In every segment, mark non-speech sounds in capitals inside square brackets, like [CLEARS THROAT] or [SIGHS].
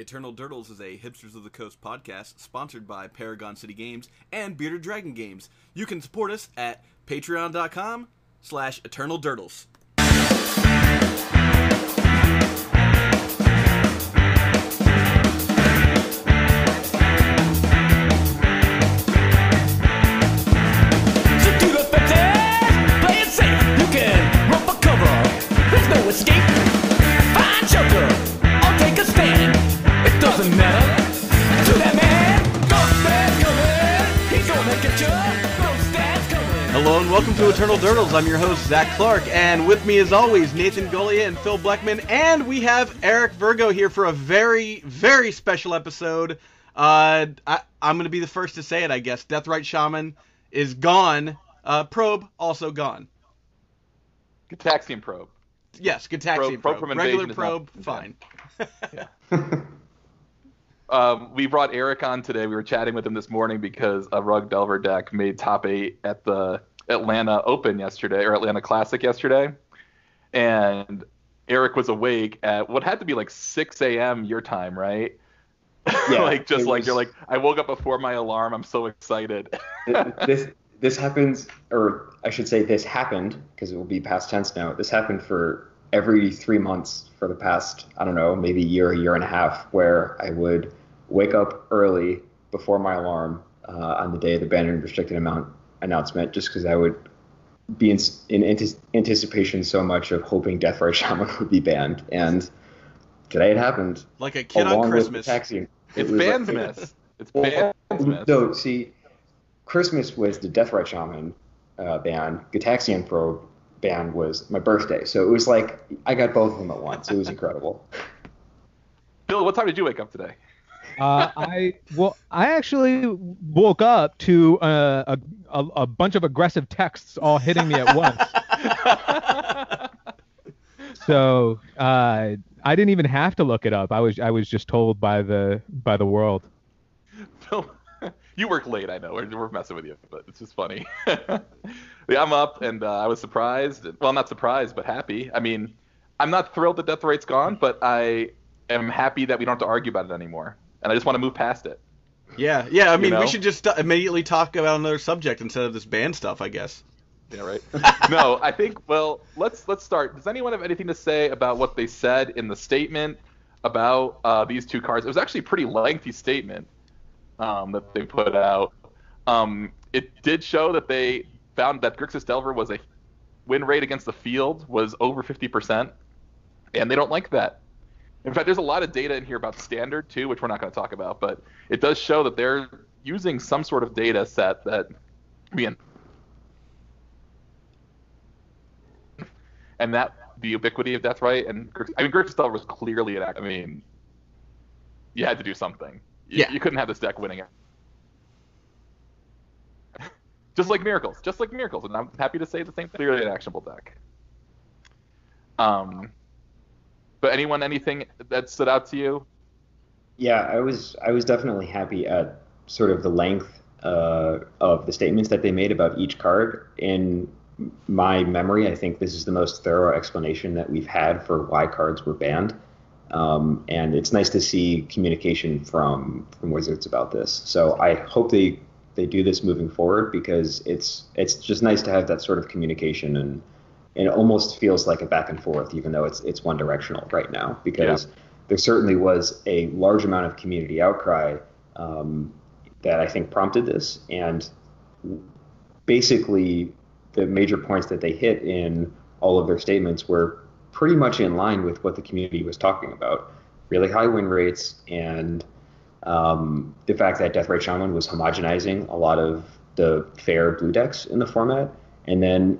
Eternal Durdles is a Hipsters of the Coast podcast sponsored by Paragon City Games and Bearded Dragon Games. You can support us at patreon.com slash Eternal Durdles. Welcome to Eternal Durdles. I'm your host, Zach Clark, and with me as always, Nathan Goliah and Phil Bleckman, and we have Eric Virgo here for a very, very special episode. Uh, I, I'm going to be the first to say it, I guess. Deathrite Shaman is gone. Uh, probe also gone. Gitaxian probe. Yes, Gitaxian Probe- probe. probe from Regular invasion probe, not- fine. [LAUGHS] [LAUGHS] Um, we brought Eric on today. We were chatting with him this morning because a Rug Delver deck made top eight at the Atlanta Open yesterday, or Atlanta Classic yesterday. And Eric was awake at what had to be like 6 a.m. your time, right? Yeah, [LAUGHS] like just like was- you're like I woke up before my alarm. I'm so excited. [LAUGHS] this this happens, or I should say, this happened because it will be past tense now. This happened for every three months for the past I don't know, maybe a year, a year and a half, where I would wake up early before my alarm uh, on the day of the banned and restricted amount announcement, just because I would be in, in antis- anticipation so much of hoping Deathrite Shaman [LAUGHS] would be banned, and today it happened. Like a kid on Christmas. taxi. It's was like- Bandsmith. It's Well, Bandsmith. No, see, Christmas was the Deathrite Shaman uh, ban. Gitaxian Probe ban was my birthday. So it was like I got both of them at once. It was [LAUGHS] incredible. Bill, what time did you wake up today? Uh, I well, I actually woke up to uh, a, a a bunch of aggressive texts all hitting me at once. [LAUGHS] so uh, I didn't even have to look it up. I was I was just told by the by the world. Phil, [LAUGHS] you work late, I know. We're, we're messing with you, but it's just funny. [LAUGHS] yeah, I'm up, and uh, I was surprised. Well, not surprised, but happy. I mean, I'm not thrilled that Deathrite's gone, but I am happy that we don't have to argue about it anymore. And I just want to move past it. Yeah, yeah. I mean, know? we should just immediately talk about another subject instead of this band stuff, I guess. Yeah, right. [LAUGHS] no, I think. Well, let's let's start. Does anyone have anything to say about what they said in the statement about uh, these two cards? It was actually a pretty lengthy statement um, that they put out. Um, it did show that they found that Grixis Delver was a win rate against the field was over 50%, and they don't like that. In fact, there's a lot of data in here about standard too, which we're not going to talk about, but it does show that they're using some sort of data set that being and that the ubiquity of Deathrite and I mean Delver was clearly an act. I mean, you had to do something. You, Yeah. you couldn't have this deck winning it. just like miracles, just like miracles, and I'm happy to say the same thing. Clearly an actionable deck. Um, but anyone, anything that stood out to you? Yeah, I was I was definitely happy at sort of the length uh, of the statements that they made about each card. In my memory, I think this is the most thorough explanation that we've had for why cards were banned. Um, and it's nice to see communication from from Wizards about this. So I hope they they do this moving forward because it's it's just nice to have that sort of communication and and it almost feels like a back and forth, even though it's it's one directional right now because there certainly was a large amount of community outcry um, that I think prompted this, and basically the major points that they hit in all of their statements were pretty much in line with what the community was talking about. Really high win rates and um, the fact that Deathrite Shaman was homogenizing a lot of the fair blue decks in the format, and then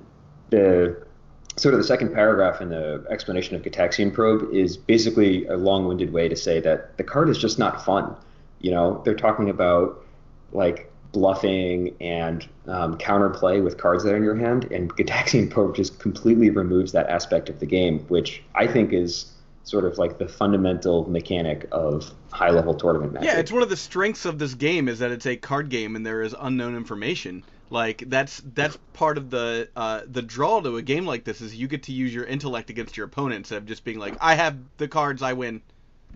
the sort of the second paragraph in the explanation of Gitaxian Probe is basically a long-winded way to say that the card is just not fun. You know, they're talking about like bluffing and um, counterplay with cards that are in your hand, and Gitaxian [LAUGHS] Probe just completely removes that aspect of the game, which I think is sort of like the fundamental mechanic of high-level tournament magic. Yeah, it's one of the strengths of this game is that it's a card game and there is unknown information. Like that's that's part of the uh, the draw to a game like this is you get to use your intellect against your opponent instead of just being like I have the cards I win,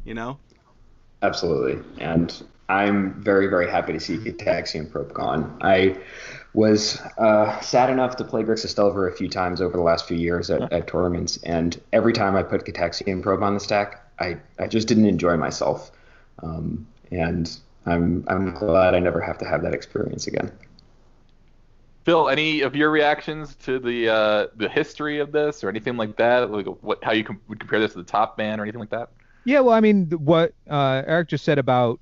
you know. Absolutely. And I'm very, very happy to see Gitaxian Probe gone. I was uh, sad enough to play Grixis Delver a few times over the last few years at, at tournaments, and every time I put Gitaxian Probe on the stack, I, I just didn't enjoy myself. Um, and I'm I'm glad I never have to have that experience again. Phil, any of your reactions to the uh, the history of this or anything like that? Like what, how you com- would compare this to the top band or anything like that? Yeah, well, I mean, what uh, Eric just said about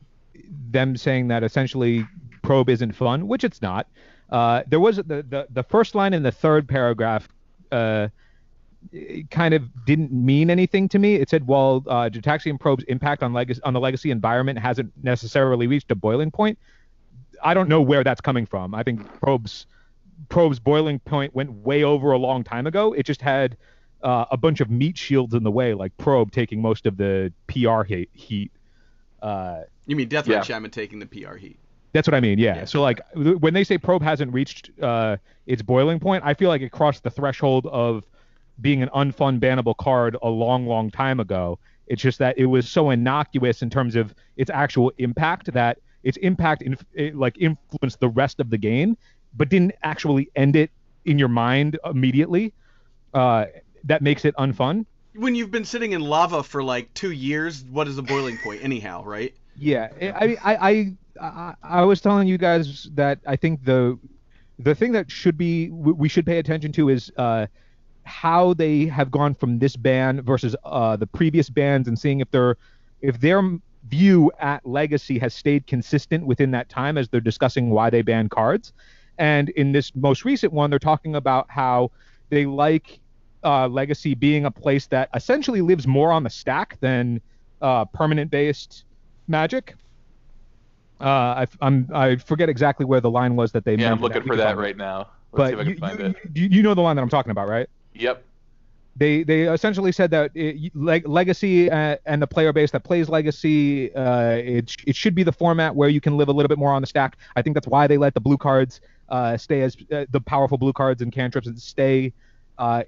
them saying that essentially probe isn't fun, which it's not. Uh, there was the, the the first line in the third paragraph uh, kind of didn't mean anything to me. It said, "While uh, Gitaxian probe's impact on legacy on the legacy environment hasn't necessarily reached a boiling point," I don't know where that's coming from. I think probe's probe's boiling point went way over a long time ago. It just had uh, a bunch of meat shields in the way, like probe taking most of the PR heat. Uh, You mean Death Yeah. Rite Shaman taking the PR heat? that's what I mean. Yeah. Yeah. So like when they say probe hasn't reached uh, its boiling point, I feel like it crossed the threshold of being an unfun bannable card a long, long time ago. It's just that it was so innocuous in terms of its actual impact that its impact in, it, like influenced the rest of the game, but didn't actually end it in your mind immediately. Uh, that makes it unfun. When you've been sitting in lava for like two years, what is the boiling point [LAUGHS] anyhow, right? Yeah, I mean, I, I, I, was telling you guys that I think the, the thing that should be we should pay attention to is uh, how they have gone from this ban versus uh, the previous bans and seeing if their, if their view at Legacy has stayed consistent within that time as they're discussing why they ban cards, and in this most recent one, they're talking about how they like uh, Legacy being a place that essentially lives more on the stack than uh, permanent based Magic. Uh, I, I'm I forget exactly where the line was that they. Yeah, I'm looking We for that right now. Let's see if I But you, find you, it. you, you know the line that I'm talking about, right? Yep. They they essentially said that it, leg, Legacy uh, and the player base that plays Legacy, uh, it it should be the format where you can live a little bit more on the stack. I think that's why they let the blue cards uh, stay as uh, the powerful blue cards and cantrips and stay uh,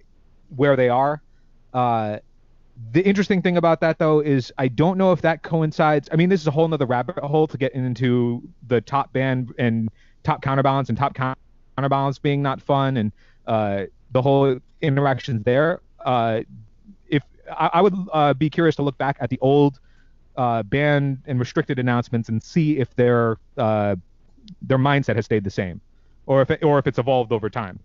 where they are. Uh, the interesting thing about that though is I don't know if that coincides. I mean, this is a whole nother rabbit hole to get into the top band and top counterbalance and top counterbalance being not fun and the whole interactions there. Uh, if I, I would uh, be curious to look back at the old uh, banned and restricted announcements and see if their uh, their mindset has stayed the same, or if it, or if it's evolved over time.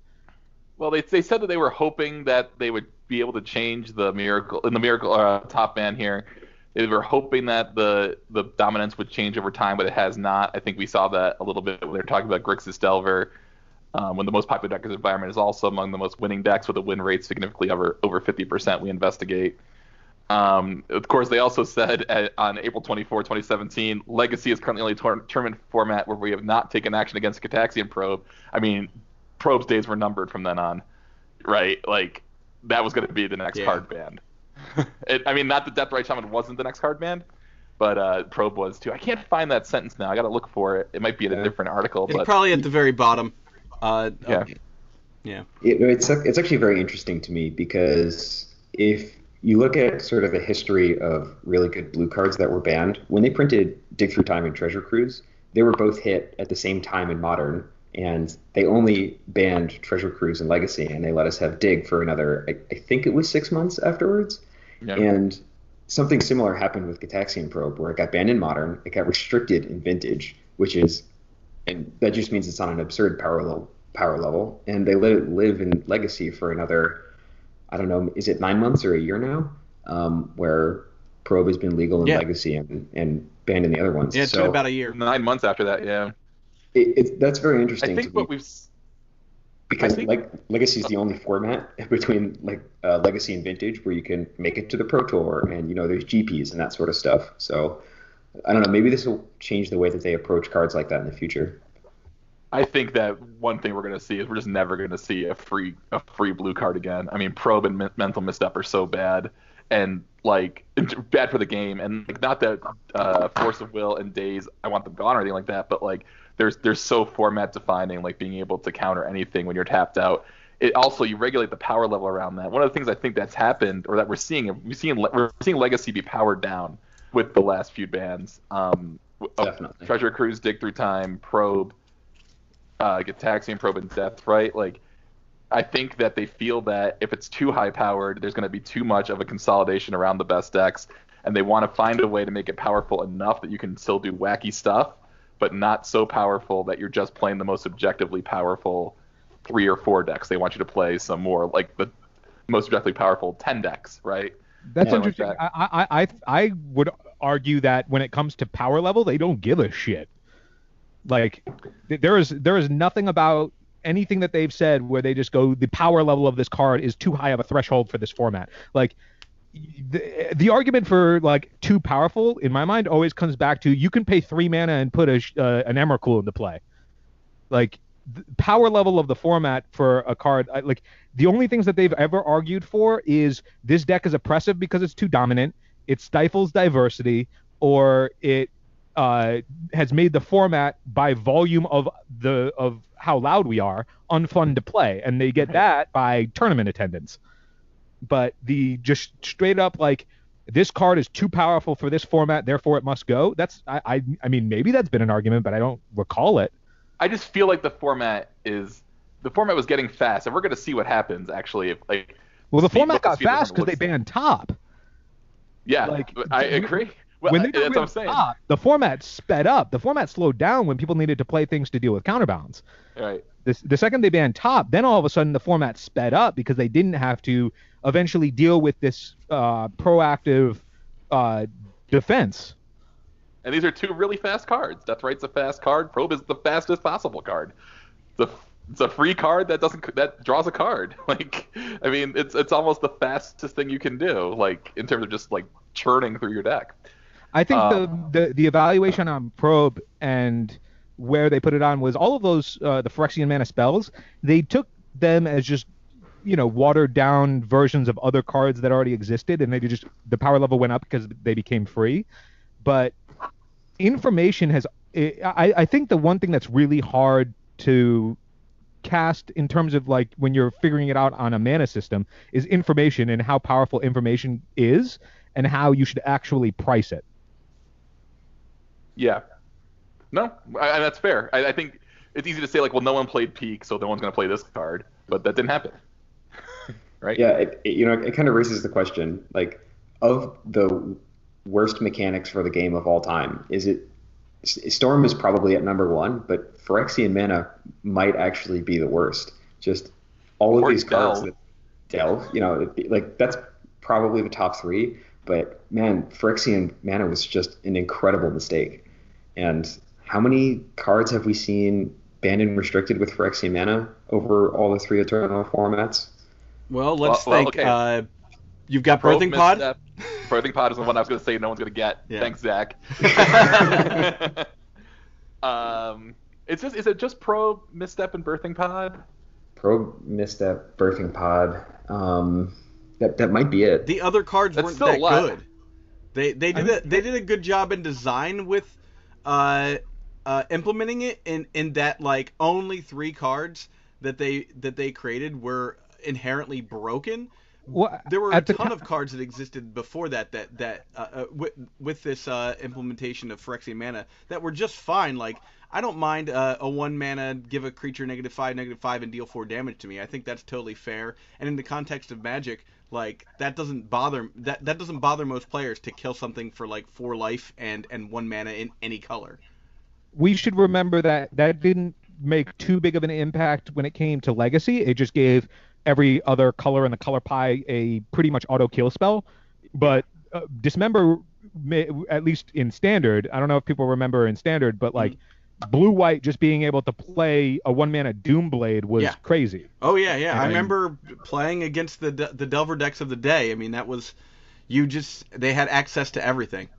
Well, they, they said that they were hoping that they would be able to change the miracle in the miracle uh, top band here. They were hoping that the the dominance would change over time, but it has not. I think we saw that a little bit when they were talking about Grixis Delver, um, when the most popular deck the environment is also among the most winning decks with a win rate significantly over over 50%. We investigate. Um, of course, they also said at, on April 24, 2017, Legacy is currently only tournament format where we have not taken action against Gitaxian Probe. I mean, Probe's days were numbered from then on, right? Like, that was going to be the next Yeah. card band. [LAUGHS] it, I mean, not that Deathrite Shaman wasn't the next card band, but uh, Probe was too. I can't find that sentence now. I got to look for it. It might be in a different article, It's but probably at the very bottom. Uh, yeah. of- yeah. It, it's it's actually very interesting to me because if you look at sort of the history of really good blue cards that were banned, when they printed Dig Through Time and Treasure Cruise, they were both hit at the same time in Modern, and they only banned Treasure Cruise and Legacy, and they let us have Dig for another, I, I think it was six months afterwards. Yeah. And something similar happened with Gitaxian Probe, where it got banned in Modern, it got restricted in Vintage, which is, and that just means it's on an absurd power level. Power level, and they let it live in Legacy for another, I don't know, is it nine months or a year now? Um, where Probe has been legal in Yeah. Legacy and, and banned in the other ones. Yeah, it so took about a year. nine months after that, yeah. it, it, that's very interesting. I interesting think to me what we've because think- like Legacy is the only format [LAUGHS] between like uh, Legacy and Vintage where you can make it to the Pro Tour and you know there's GPs and that sort of stuff. So I don't know. Maybe this will change the way that they approach cards like that in the future. I think that one thing we're going to see is we're just never going to see a free a free blue card again. I mean, probe and men- mental misstep are so bad, and like [LAUGHS] bad for the game. And like, not that uh, force of will and Daze I want them gone or anything like that, but like there's there's so format defining, like being able to counter anything when you're tapped out. It also you regulate the power level around that. One of the things I think that's happened or that we're seeing we're seeing we're seeing legacy be powered down with the last few bands. Um, Definitely. Treasure Cruise, Dig Through Time, Probe, uh, Gitaxian Probe, and Death, right? Like, I think that they feel that if it's too high powered, there's going to be too much of a consolidation around the best decks, and they want to find a way to make it powerful enough that you can still do wacky stuff, but not so powerful that you're just playing the most objectively powerful three or four decks. They want you to play some more like the most objectively powerful ten decks, right? That's Yeah, like interesting. that. I, I, I, I would argue that when it comes to power level, they don't give a shit. Like, there is there is nothing about anything that they've said where they just go the power level of this card is too high of a threshold for this format. Like, the, the argument for like too powerful in my mind always comes back to you can pay three mana and put a uh, an Emrakul into play. Like power level of the format for a card, I- like the only things that they've ever argued for is this deck is oppressive because it's too dominant, it stifles diversity, or it uh, has made the format by volume of the of how loud we are unfun to play, and they get that by tournament attendance. But the just straight up like this card is too powerful for this format, therefore it must go. That's I I, I mean maybe that's been an argument, but I don't recall it. I just feel like the format is the format was getting fast, and we're going to see what happens actually. If like, Well, the speed- format got speed of the fast because they banned top. yeah, like, I agree. [LAUGHS] Well, when they that's what I'm saying. top, the format sped up. The format slowed down when people needed to play things to deal with counterbalance. Right. The, the second they banned top, then all of a sudden the format sped up because they didn't have to eventually deal with this uh, proactive uh, defense. And these are two really fast cards. Deathrite's a fast card. Probe is the fastest possible card. The it's a free card that doesn't that draws a card. [LAUGHS] Like I mean, it's it's almost the fastest thing you can do. Like in terms of just like churning through your deck. I think the, the the evaluation on probe and where they put it on was all of those uh, the Phyrexian mana spells. They took them as just you know watered down versions of other cards that already existed, and they just the power level went up because they became free. But information has I, I think the one thing that's really hard to cast in terms of like when you're figuring it out on a mana system is information and how powerful information is and how you should actually price it. Yeah. No, I, I- that's fair. I, I think it's easy to say like, well, no one played Peek, so no one's gonna play this card, but that didn't happen. [LAUGHS] right. Yeah, it, it- you know, it kind of raises the question, like, of the worst mechanics for the game of all time, is it Storm is probably at number one, but Phyrexian Mana might actually be the worst. Just all of Or these cards Delve. that delve, you know, like that's probably the top three. But man, Phyrexian Mana was just an incredible mistake. And how many cards have we seen banned and restricted with Phyrexian Mana over all the three eternal formats? Well, let's Well- well, think. okay. Uh, you've got Probe Birthing Pod. misstep. Birthing Pod is the one I was gonna say no one's gonna get. Yeah. Thanks, Zach. [LAUGHS] [LAUGHS] um, it's just is it just Probe misstep and Birthing Pod? Probe misstep, birthing pod. Um, that that might be it. The other cards That's weren't still that good. They they did mean- a, they did a good job in design with uh, uh, implementing it in in that like only three cards that they that they created were inherently broken. Well, There were a ton of cards that existed before that that that uh, uh, with, with this uh, implementation of Phyrexian mana that were just fine. Like I don't mind uh, a one mana give a creature negative five negative five and deal four damage to me. I think that's totally fair. And in the context of Magic, like that doesn't bother that that doesn't bother most players to kill something for like four life and and one mana in any color. we should remember that that didn't make too big of an impact when it came to legacy. It just gave every other color in the color pie a pretty much auto kill spell. But uh, dismember, may, at least in standard, I don't know if people remember in standard, but like blue white just being able to play a one mana Doom Blade was Yeah. crazy. Oh yeah, yeah. I remember playing against the the Delver decks of the day. I mean, that was you just they had access to everything.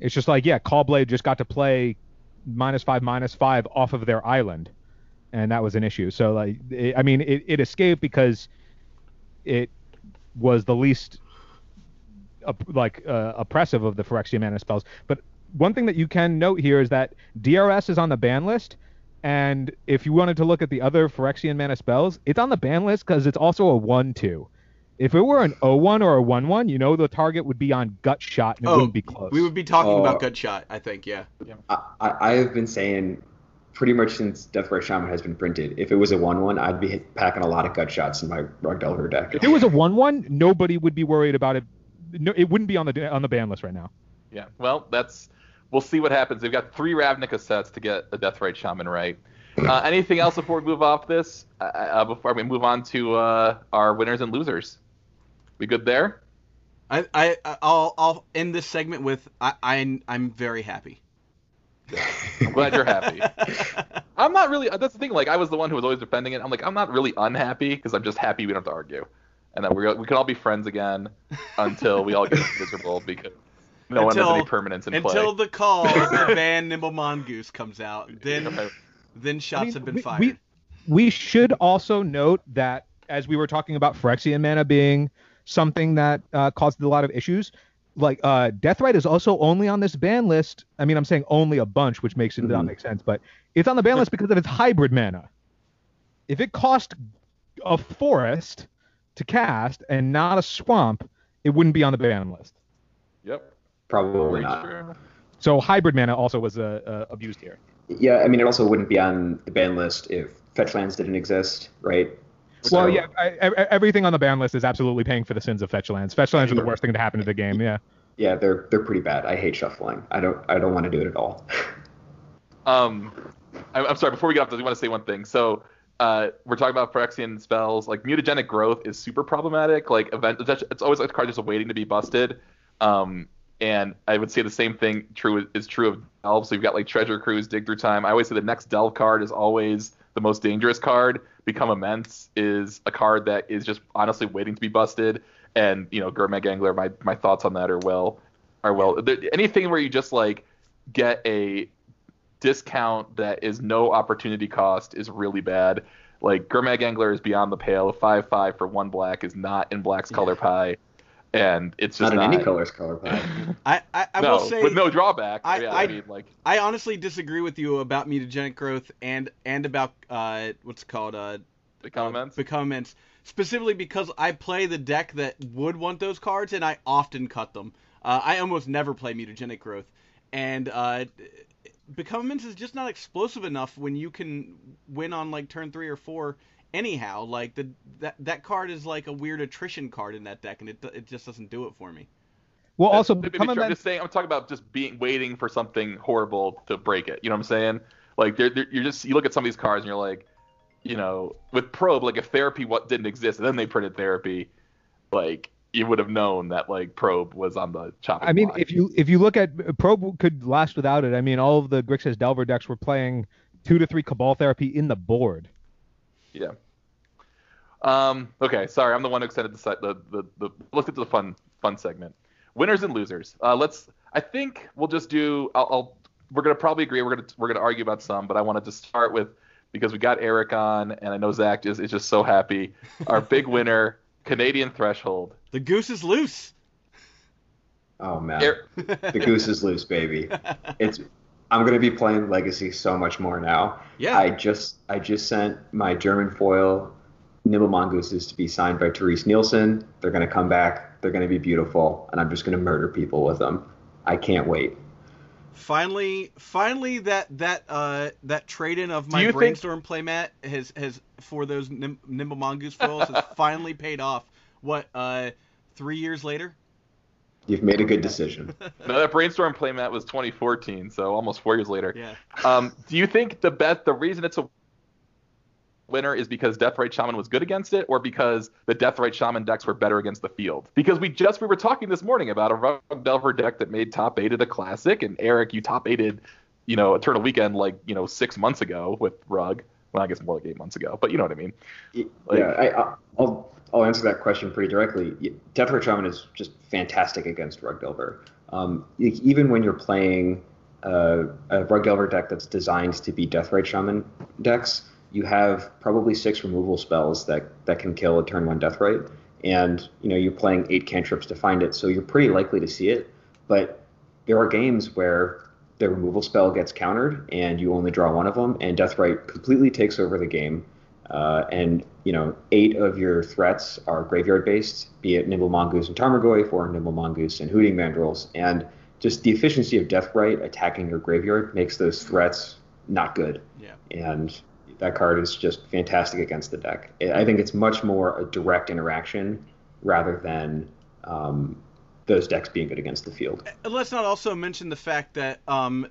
It's just like yeah, Caw-Blade just got to play minus five minus five off of their island, and that was an issue. So like, it, I mean, it, it escaped because it was the least op- like uh, oppressive of the Phyrexian mana spells. But one thing that you can note here is that DRS is on the ban list, and if you wanted to look at the other Phyrexian mana spells, it's on the ban list because it's also a one-two. If it were an 0-1 or a 1-1, you know the target would be on gut shot and it Oh, wouldn't be close. We would be talking Oh. about gut shot. I think. Yeah. I, I I have been saying pretty much since Death Deathrite Shaman has been printed, if it was a 1 1, I'd be hit, packing a lot of gut shots in my Rug Delver deck. If it was a 1-1, nobody would be worried about it. No, it wouldn't be on the on the ban list right now. Yeah. Well, that's we'll see what happens. They've got three Ravnica sets to get a Deathrite Shaman right. Uh, [LAUGHS] anything else before we move off this? Uh, Uh, before we move on to uh, our winners and losers, we good there? I, I I'll I'll end this segment with I, I I'm very happy. I'm glad you're happy. [LAUGHS] I'm not really. That's the thing. Like I was the one who was always defending it. I'm like I'm not really unhappy because I'm just happy we don't have to argue, and that we we can all be friends again until we all get [LAUGHS] miserable because no one has Until- any permanence in Until play. the call to [LAUGHS] ban Nimble Mongoose comes out, then Okay. then shots I mean, have been we- fired. We, we should also note that as we were talking about Phyrexian mana being something that uh, caused a lot of issues, like uh, Deathrite is also only on this ban list. I mean, I'm saying only a bunch, which makes it not Mhm. make sense, but it's on the ban list because of its hybrid mana. If it cost a forest to cast and not a swamp, it wouldn't be on the ban list. Yep. Probably not. So hybrid mana also was uh, uh, abused here. Yeah, I mean, it also wouldn't be on the ban list if fetch lands didn't exist, right? Well, yeah, I, I, everything on the ban list is absolutely paying for the sins of fetch lands. Fetch lands are the worst thing to happen to the game. Yeah. Yeah, they're they're pretty bad. I hate shuffling. I don't I don't want to do it at all. [LAUGHS] Um, I'm, I'm sorry. Before we get off this, I want to say one thing. So, uh, we're talking about Phyrexian spells. Like mutagenic growth is super problematic. Like event, it's always like a card just waiting to be busted. Um, and I would say the same thing true is true of delve. So you've got like treasure cruise, dig through time. I always say the next delve card is always the most dangerous card. Become immense is a card that is just honestly waiting to be busted. And you know, Gurmag Angler, my my thoughts on that are well, are well. There, anything where you just like get a discount that is no opportunity cost is really bad. Like Gurmag Angler is beyond the pale. Five five for one black is not in black's color pie, and it's just not not, in any colors color pie. [LAUGHS] I I, I no, will say with no drawback. I- yeah, I- I, mean, like I honestly disagree with you about mutagenic growth and and about uh what's it called uh the comments. become immense specifically because I play the deck that would want those cards and I often cut them. Uh, I almost never play mutagenic growth, and uh, become is just not explosive enough when you can win on like turn three or four. Anyhow, like the that that card is like a weird attrition card in that deck, and it it just doesn't do it for me. Well, also Maybe become try- I'm immense. just saying. I'm talking about just being waiting for something horrible to break it. You know what I'm saying? Like they're, they're, you're just you look at some of these cards and you're like, you know, with probe, like if therapy what didn't exist and then they printed therapy, like you would have known that like probe was on the chopping I mean, block. if you if you look at Probe could last without it. I mean, all of the Grixis Delver decks were playing two to three Cabal Therapy in the board. Yeah. Um. Okay. Sorry, I'm the one who extended the the the, the let's get to the fun fun segment. Winners and losers. Uh, let's. I think we'll just do. I'll. I'll we're gonna probably agree. We're gonna we're gonna argue about some, but I wanted to start with because we got Eric on, and I know Zach is, is just so happy. Our [LAUGHS] big winner, Canadian Threshold. The goose is loose. Oh man, Er- the goose is loose, baby. It's I'm gonna be playing Legacy so much more now. Yeah. I just I just sent my German foil Nimble Mongooses to be signed by Terese Nielsen. They're gonna come back. They're gonna be beautiful, and I'm just gonna murder people with them. I can't wait. Finally, finally, that that uh that trade in of my you think- brainstorm playmat has has for those Nim- nimble mongoose foils has [LAUGHS] finally paid off. What uh three years later? You've made a good decision. [LAUGHS] No, that brainstorm playmat was 2014, so almost four years later. Yeah. Um, do you think the bet the reason it's a winner is because Death Deathrite Shaman was good against it, or because the Death Deathrite Shaman decks were better against the field? Because we just we were talking this morning about a Rug Delver deck that made top eight at a classic, and Eric, you top eighted, you know, Eternal Weekend like you know six months ago with Rug. Well, I guess more like eight months ago, but you know what I mean. Like- yeah, I, I- I'll I'll answer that question pretty directly. Death Deathrite Shaman is just fantastic against Rug Delver. Um, even when you're playing uh, a Rug Delver deck that's designed to be Death Deathrite Shaman decks, you have probably six removal spells that that can kill a turn one Deathrite, and you know you're playing eight cantrips to find it, so you're pretty likely to see it. But there are games where the removal spell gets countered and you only draw one of them, and Deathrite completely takes over the game Uh, and you know, eight of your threats are graveyard based, be it Nimble Mongoose and Tarmogoyf or Nimble Mongoose and Hooting Mandrills. And just the efficiency of Deathrite attacking your graveyard makes those threats not good. Yeah. And that card is just fantastic against the deck. I think it's much more a direct interaction rather than um, those decks being good against the field. Let's not also mention the fact that um,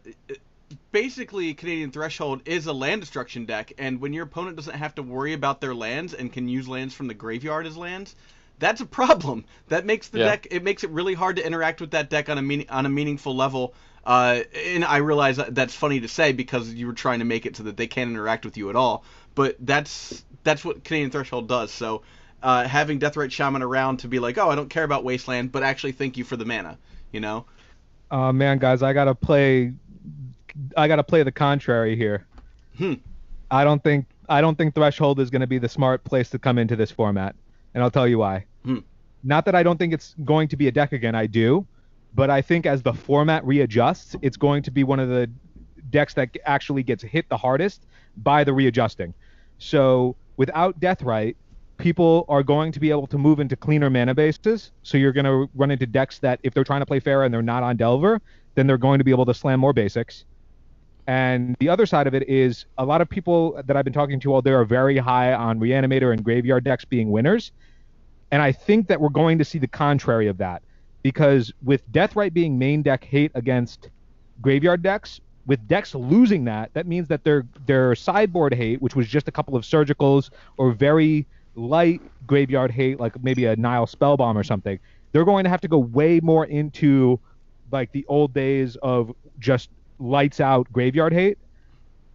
basically Canadian Threshold is a land destruction deck, and when your opponent doesn't have to worry about their lands and can use lands from the graveyard as lands, that's a problem. That makes the Yeah. deck it makes it really hard to interact with that deck on a meaning, on a meaningful level. Uh, and I realize that that's funny to say because you were trying to make it so that they can't interact with you at all. But that's that's what Canadian Threshold does. So uh, having Deathrite Shaman around to be like, oh, I don't care about Wasteland, but actually thank you for the mana. You know. Uh, man, guys, I gotta play. I gotta play the contrary here. Hmm. I don't think I don't think Threshold is gonna be the smart place to come into this format, and I'll tell you why. Hmm. Not that I don't think it's going to be a deck again. I do, but I think as the format readjusts, it's going to be one of the decks that actually gets hit the hardest by the readjusting. So without Deathrite, people are going to be able to move into cleaner mana bases. So you're going to run into decks that, if they're trying to play fair and they're not on Delver, then they're going to be able to slam more basics. And the other side of it is a lot of people that I've been talking to all day are very high on Reanimator and Graveyard decks being winners. And I think that we're going to see the contrary of that. Because with Deathrite being main deck hate against Graveyard decks, with decks losing that, that means that their their sideboard hate, which was just a couple of surgicals or very light graveyard hate, like maybe a Nihil Spellbomb or something, they're going to have to go way more into like the old days of just lights out graveyard hate.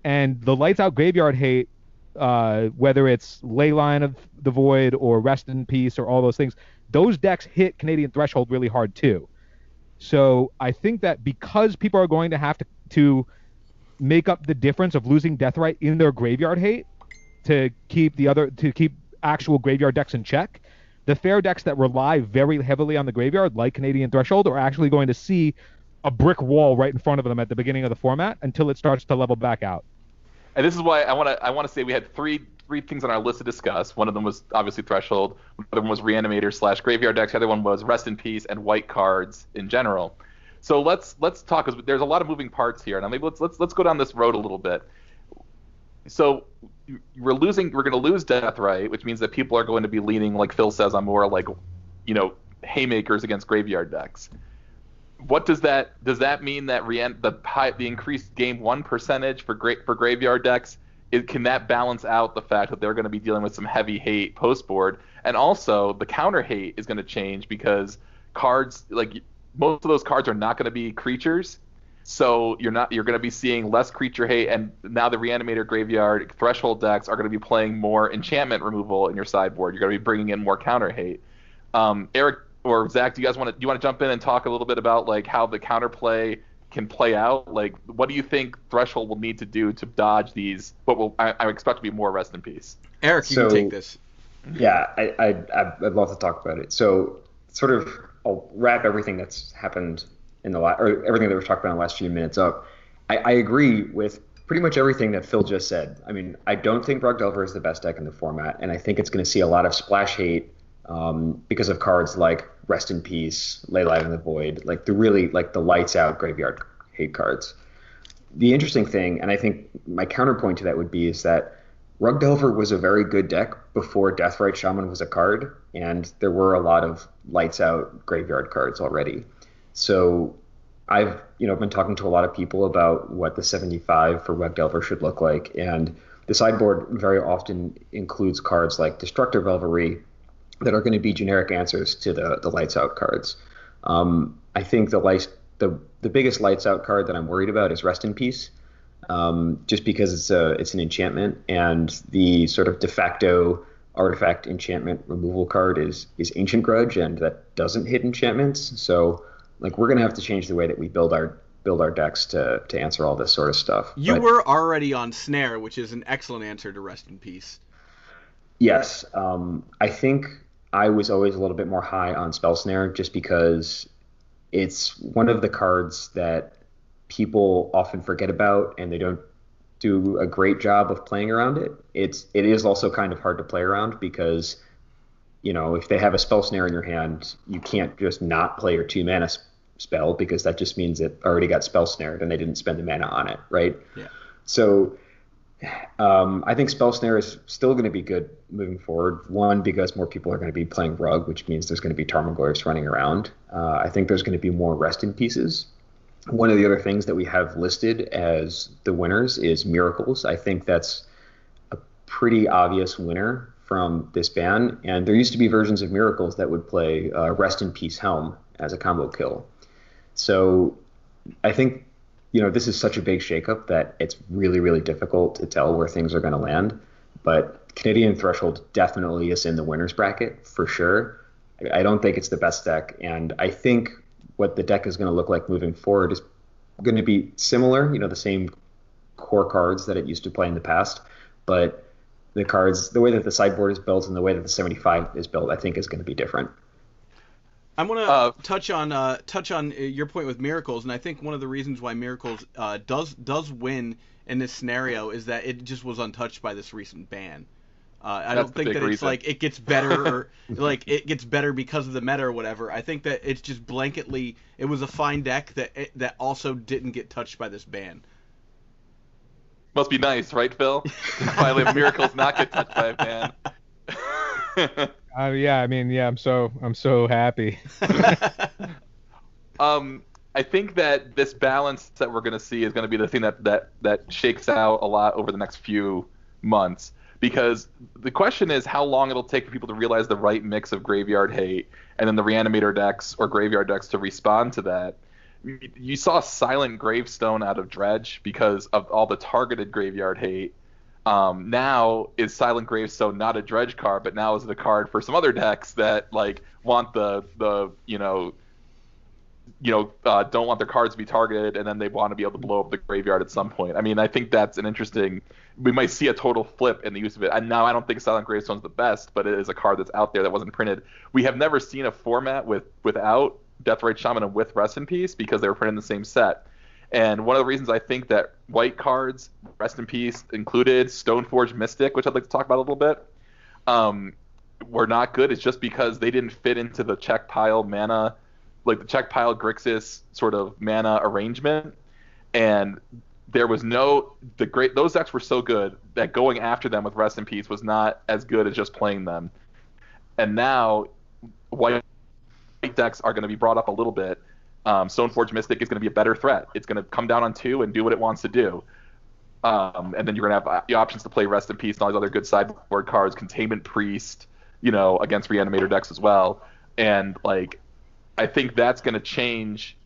And the lights out graveyard hate, uh, whether it's Leyline of the Void or Rest in Peace or all those things, those decks hit Canadian Threshold really hard too. So I think that because people are going to have to to make up the difference of losing Deathrite in their graveyard hate to keep the other to keep actual graveyard decks in check, the fair decks that rely very heavily on the graveyard, like Canadian Threshold, are actually going to see a brick wall right in front of them at the beginning of the format until it starts to level back out. And this is why I want to I want to say we had three three things on our list to discuss. One of them was obviously Threshold. Another one was Reanimator slash Graveyard decks. The other one was Rest in Peace and White cards in general. So let's let's talk because there's a lot of moving parts here. Now maybe let's let's let's go down this road a little bit. So we're losing we're going to lose Deathrite, which means that people are going to be leaning like Phil says on more like you know haymakers against Graveyard decks what does that does that mean that Rian, the the increased game one percentage for great for graveyard decks it, can that balance out the fact that they're going to be dealing with some heavy hate post board and also the counter hate is going to change because cards like most of those cards are not going to be creatures. So you're not you're going to be seeing less creature hate and now the reanimator graveyard threshold decks are going to be playing more enchantment removal in your sideboard. You're going to be bringing in more counter hate. Um, Eric or Zach, do you guys want to do you want to jump in and talk a little bit about like how the counterplay can play out? Like, what do you think Threshold will need to do to dodge these? What will I, I expect to be more rest in peace? Eric, you So- can take this. Yeah, I, I, I'd I'd love to talk about it. So, sort of, I'll wrap everything that's happened in the last, or everything that we've talked about in the last few minutes up. I, I agree with pretty much everything that Phil just said. I mean, I don't think Brock Delver is the best deck in the format, and I think it's going to see a lot of splash hate um, because of cards like Rest in Peace, Leyline in the Void, like the really like the lights out graveyard hate cards. The interesting thing, and I think my counterpoint to that would be, is that Rug Delver was a very good deck before Deathrite Shaman was a card, and there were a lot of lights out graveyard cards already. So I've you know been talking to a lot of people about what the 75 for Rug Delver should look like, and the sideboard very often includes cards like Destructive Revelry that are going to be generic answers to the the lights out cards. Um, I think the lights the the biggest lights out card that I'm worried about is Rest in Peace um, just because it's a it's an enchantment and the sort of de facto artifact enchantment removal card is is Ancient Grudge and that doesn't hit enchantments. So like we're gonna have to change the way that we build our build our decks to to answer all this sort of stuff. You But were already on Snare, which is an excellent answer to Rest in Peace. yes, um, I think I was always a little bit more high on Spell Snare just because it's one of the cards that people often forget about and they don't do a great job of playing around it. It's it is also kind of hard to play around because you know if they have a spell snare in your hand, you can't just not play your two mana spell because that just means it already got spell snared and they didn't spend the mana on it, right? Yeah. So um, I think Spell Snare is still going to be good moving forward. One, because more people are going to be playing Rug, which means there's going to be Tarmogoyfs running around. Uh, I think there's going to be more Rest in Pieces. One of the other things that we have listed as the winners is Miracles. I think that's a pretty obvious winner from this ban. And there used to be versions of Miracles that would play uh, Rest in Peace Helm as a combo kill. So I think you know, this is such a big shakeup that it's really, really difficult to tell where things are going to land. But Canadian Threshold definitely is in the winners bracket for sure. I don't think it's the best deck, and I think what the deck is going to look like moving forward is going to be similar. You know, the same core cards that it used to play in the past, but the cards, the way that the sideboard is built and the way that the 75 is built, I think is going to be different. I'm gonna Uh, touch on uh, touch on uh, your point with miracles, and I think one of the reasons why miracles uh, does does win in this scenario is that it just was untouched by this recent ban. Uh, I don't think that it's reason. like it gets better or [LAUGHS] like it gets better because of the meta or whatever. I think that it's just blanketly it was a fine deck that it, that also didn't get touched by this ban. Must be nice, right, Phil? [LAUGHS] Finally, miracles not get touched by a ban. [LAUGHS] Uh, yeah, I mean, yeah, I'm so I'm so happy. [LAUGHS] um, I think that this balance that we're going to see is going to be the thing that, that that shakes out a lot over the next few months. Because the question is how long it'll take for people to realize the right mix of graveyard hate, and then the reanimator decks or graveyard decks to respond to that. You- You saw Silent Gravestone out of Dredge because of all the targeted graveyard hate. Um, now is Silent Gravestone not a Dredge card, but now is it a card for some other decks that like want the the you know you know, uh, don't want their cards to be targeted, and then they want to be able to blow up the graveyard at some point. I mean, I think that's an interesting. We might see a total flip in the use of it. And now I don't think Silent Gravestone's the best, but it is a card that's out there that wasn't printed. We have never seen a format with without Deathrite Shaman and with Rest in Peace because they were printed in the same set. And one of the reasons I think that white cards, Rest in Peace included, Stoneforge Mystic, which I'd like to talk about a little bit, um, were not good is just because they didn't fit into the Czech Pile mana like the Czech Pile Grixis sort of mana arrangement, and there was no the great those decks were so good that going after them with Rest in Peace was not as good as just playing them. And now white decks are going to be brought up a little bit. Um, Stoneforge Mystic is going to be a better threat. It's going to come down on two and do what it wants to do. Um, and then you're going to have the options to play Rest in Peace and all these other good sideboard cards, Containment Priest, you know, against Reanimator decks as well. And like I think that's going to change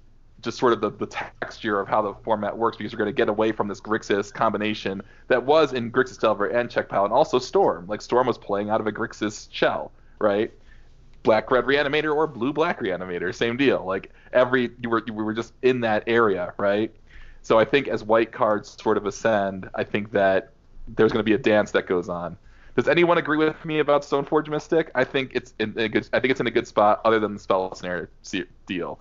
just sort of the, the texture of how the format works because you're going to get away from this Grixis combination that was in Grixis Delver and Czech Pile and also Storm. Like Storm was playing out of a Grixis shell, right? Black Red Reanimator or Blue Black Reanimator, same deal. Like every you were you were just in that area, right? So I think as white cards sort of ascend, I think that there's going to be a dance that goes on. Does anyone agree with me about Stoneforge Mystic? I think it's in a good. I think it's in a good spot, other than the spell snare se- deal.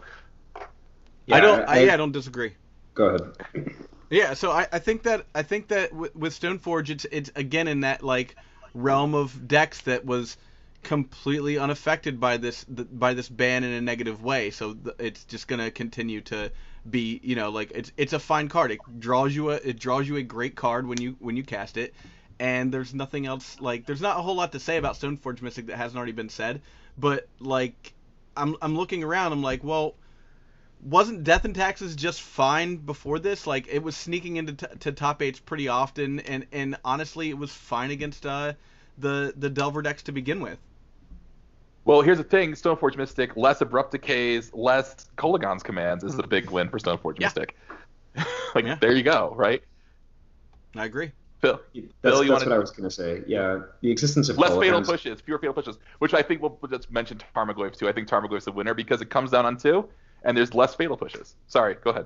I don't. I, yeah, I don't disagree. Go ahead. Yeah, so I, I think that I think that with, with Stoneforge, it's it's again in that like realm of decks that was completely unaffected by this th- by this ban in a negative way. So it's just gonna continue to be you know like it's it's a fine card. It draws you a it draws you a great card when you when you cast it. And there's nothing else like there's not a whole lot to say about Stoneforge Mystic that hasn't already been said. But like I'm I'm looking around, I'm like, well, wasn't Death and Taxes just fine before this? Like it was sneaking into t- to top eights pretty often, and and honestly, it was fine against uh the the Delver decks to begin with. Well, here's the thing: Stoneforge Mystic, less abrupt decays, less Kolaghan's commands is a big win for Stoneforge Yeah. Mystic. [LAUGHS] like Yeah. there you go, right? I agree. Phil, That's, Bill, you that's wanna- what I was going to say. Yeah, the existence of less fatal pushes, fewer fatal pushes, which I think we'll, we'll just mention Tarmogoyf too. I think Tarmogoyf's the winner because it comes down on two, and there's less fatal pushes. Sorry, go ahead.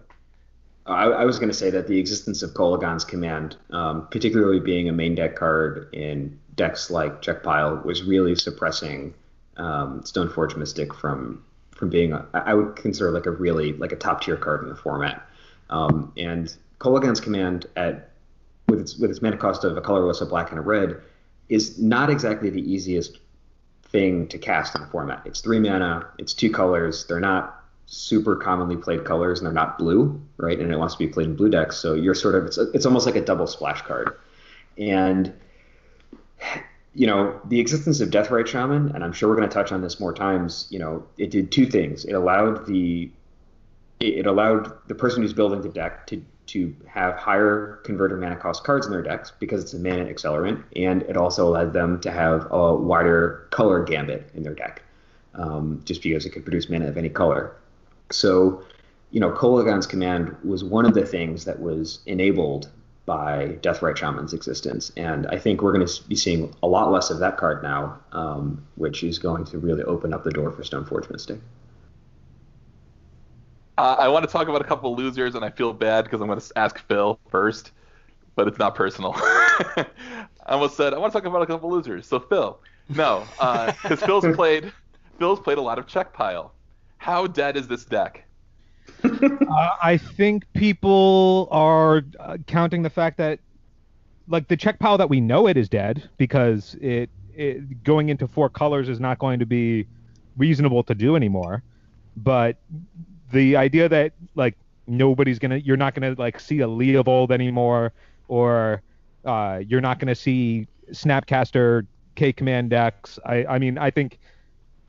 I, I was going to say that the existence of Kolaghan's command, um, particularly being a main deck card in decks like Czech Pile, was really suppressing um, Stoneforge Mystic from from being, a, I would consider like a really like a top tier card in the format. Um, and Kolaghan's command at with its with its mana cost of a colorless, a black, and a red, is not exactly the easiest thing to cast in the format. It's three mana, it's two colors. They're not super commonly played colors, and they're not blue, right? And it wants to be played in blue decks, so you're sort of it's it's almost like a double splash card, and you know, the existence of Deathrite Shaman, and I'm sure we're going to touch on this more times, you know, it did two things. It allowed the it allowed the person who's building the deck to to have higher converter mana cost cards in their decks because it's a mana accelerant, and it also allowed them to have a wider color gambit in their deck, um, just because it could produce mana of any color. So, you know, Kolaghan's command was one of the things that was enabled by Deathrite Shaman's existence. And I think we're going to be seeing a lot less of that card now, um, which is going to really open up the door for Stoneforge Mystic. Uh, I want to talk about a couple of losers, and I feel bad because I'm going to ask Phil first, but it's not personal. [LAUGHS] I almost said I want to talk about a couple of losers. So Phil, no, because uh, Phil's [LAUGHS] played Phil's played a lot of Czech Pile. How dead is this deck? [LAUGHS] uh, I think people are uh, counting the fact that, like, the Czech Pile that we know it is dead because it, it going into four colors is not going to be reasonable to do anymore. But the idea that like nobody's gonna, you're not gonna like see a Leovold anymore, or uh, you're not gonna see Snapcaster K command decks. I, I mean, I think,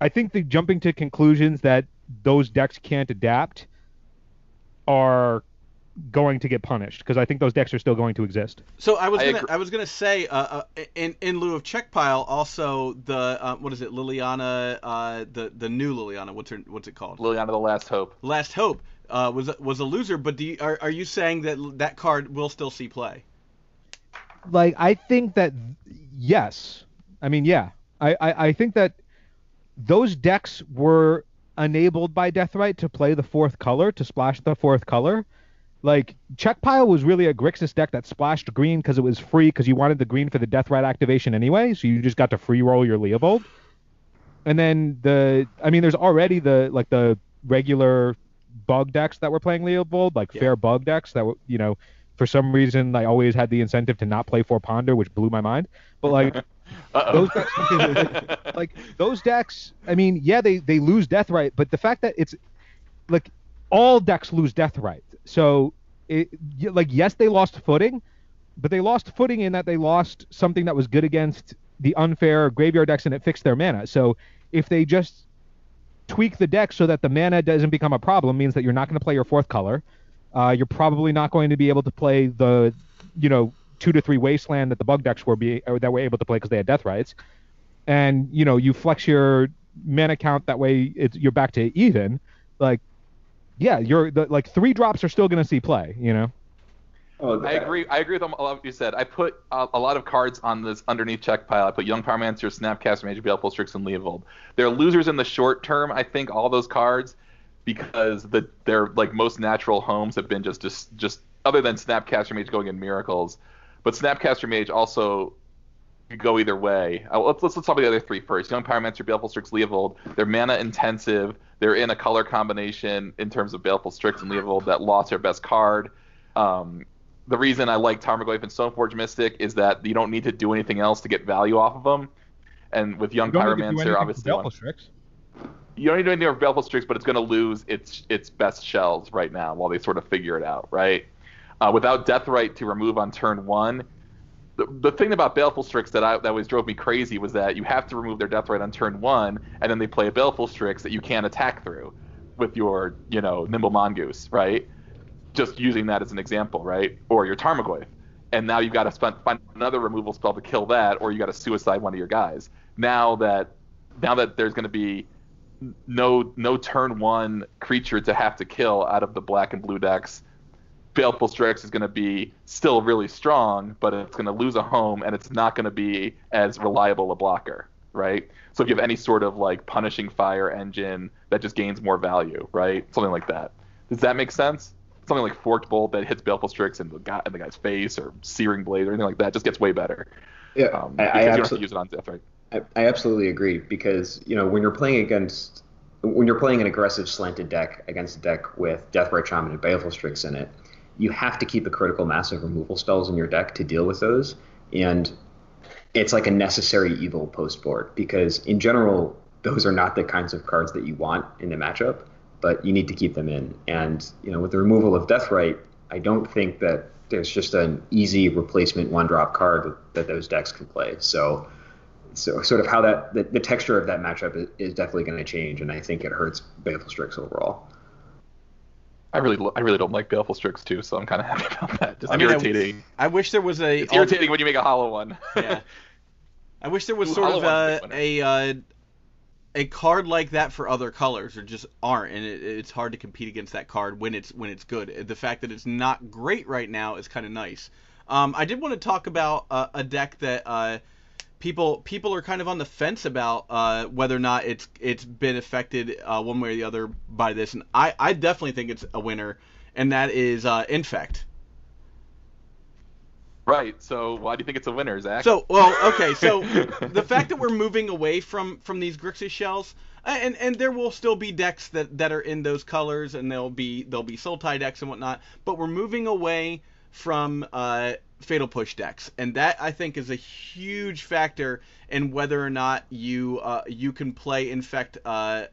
I think the jumping to conclusions that those decks can't adapt are going to get punished because I think those decks are still going to exist. So I was I gonna agree. I, was gonna say uh, uh, in in lieu of Czech Pile also the uh, what is it Liliana uh, the the new Liliana what's her what's it called Liliana the Last Hope. Last Hope uh, was was a loser but do you, are are you saying that that card will still see play? Like I think that yes, I mean yeah, I I, I think that those decks were enabled by Deathrite to play the fourth color to splash the fourth color. Like Czech Pile was really a Grixis deck that splashed green because it was free because you wanted the green for the Deathrite activation anyway, so you just got to free roll your Leovold. And then the I mean there's already the like the regular bug decks that were playing Leovold, like Yeah. fair bug decks that were you know for some reason I always had the incentive to not play for Ponder, which blew my mind. But like. [LAUGHS] those decks, [LAUGHS] like those decks, I mean, yeah, they they lose Deathrite, but the fact that it's like all decks lose Deathrite. So it like yes, they lost footing, but they lost footing in that they lost something that was good against the unfair graveyard decks and it fixed their mana. So if they just tweak the deck so that the mana doesn't become a problem, means that you're not going to play your fourth color. Uh, you're probably not going to be able to play the, you know, two to three wasteland that the bug decks were be or that were able to play because they had Deathrites, and you know you flex your mana count that way it's, you're back to even. Like, yeah, you're the, like three drops are still going to see play. You know. Oh, I agree. I agree with a lot of what you said. I put a, a lot of cards on this underneath Czech Pile. I put Young Pyromancer, Snapcaster, Mage, Baleful Strix, and Leovold. They're losers in the short term. I think all those cards because the their like most natural homes have been just just just other than Snapcaster Mage going in miracles, but Snapcaster Mage also could go either way. Uh, let's, let's let's talk about the other three first. Young Pyromancer, Baleful Strix, Leovold. They're mana intensive. They're in a color combination in terms of Baleful Strix and Leovold that lost their best card. Um, the reason I like Tarmogoyf and Stoneforge Mystic is that you don't need to do anything else to get value off of them. And with Young You don't need to do Pyromancer, obviously, Baleful Strix. you don't need to do anything with Baleful Strix, but it's going to lose its its best shells right now while they sort of figure it out, right? Uh, without Deathrite to remove on turn one, the, the thing about Baleful Strix that I, that always drove me crazy was that you have to remove their death Deathrite on turn one, and then they play a Baleful Strix that you can't attack through with your, you know, Nimble Mongoose, right? Just using that as an example, right? Or your Tarmogoyf. And now you've got to spend, find another removal spell to kill that, or you got to suicide one of your guys. Now that now that there's going to be no no turn one creature to have to kill out of the black and blue decks. Baleful Strix is going to be still really strong, but it's going to lose a home and it's not going to be as reliable a blocker, right? So if you have any sort of like punishing fire engine that just gains more value, right? Something like that. Does that make sense? Something like Forked Bolt that hits Baleful Strix in the, guy, in the guy's face or Searing Blaze or anything like that just gets way better. Yeah, Um, I, I you don't have to absolutely. use it on Death, right? I, I absolutely agree because you know when you're playing against when you're playing an aggressive slanted deck against a deck with Deathrite Shaman and Baleful Strix in it, you have to keep a critical mass of removal spells in your deck to deal with those, and it's like a necessary evil post board because in general those are not the kinds of cards that you want in the matchup, but you need to keep them in. And you know, with the removal of Deathrite, I don't think that there's just an easy replacement one drop card that those decks can play. So so sort of how that the, the texture of that matchup is, is definitely going to change, and I think it hurts Baleful Strix overall. I really, I really don't like Baleful Strix too, so I'm kind of happy [LAUGHS] about that. Just I mean, irritating. I wish there was a it's irritating when you make a hollow one. [LAUGHS] yeah. I wish there was Ooh, sort of a, a a uh, a card like that for other colors, or just aren't, and it, it's hard to compete against that card when it's when it's good. The fact that it's not great right now is kind of nice. Um, I did want to talk about uh, a deck that uh, people people are kind of on the fence about uh, whether or not it's it's been affected uh, one way or the other by this, and I, I definitely think it's a winner, and that is uh, Infect. right. So why do you think it's a winner, Zach? So, well, okay. So [LAUGHS] the fact that we're moving away from from these Grixis shells, and and there will still be decks that that are in those colors, and there'll be there'll be Sultai decks and whatnot. But we're moving away from uh, fatal push decks, and that I think is a huge factor in whether or not you uh, you can play infect uh,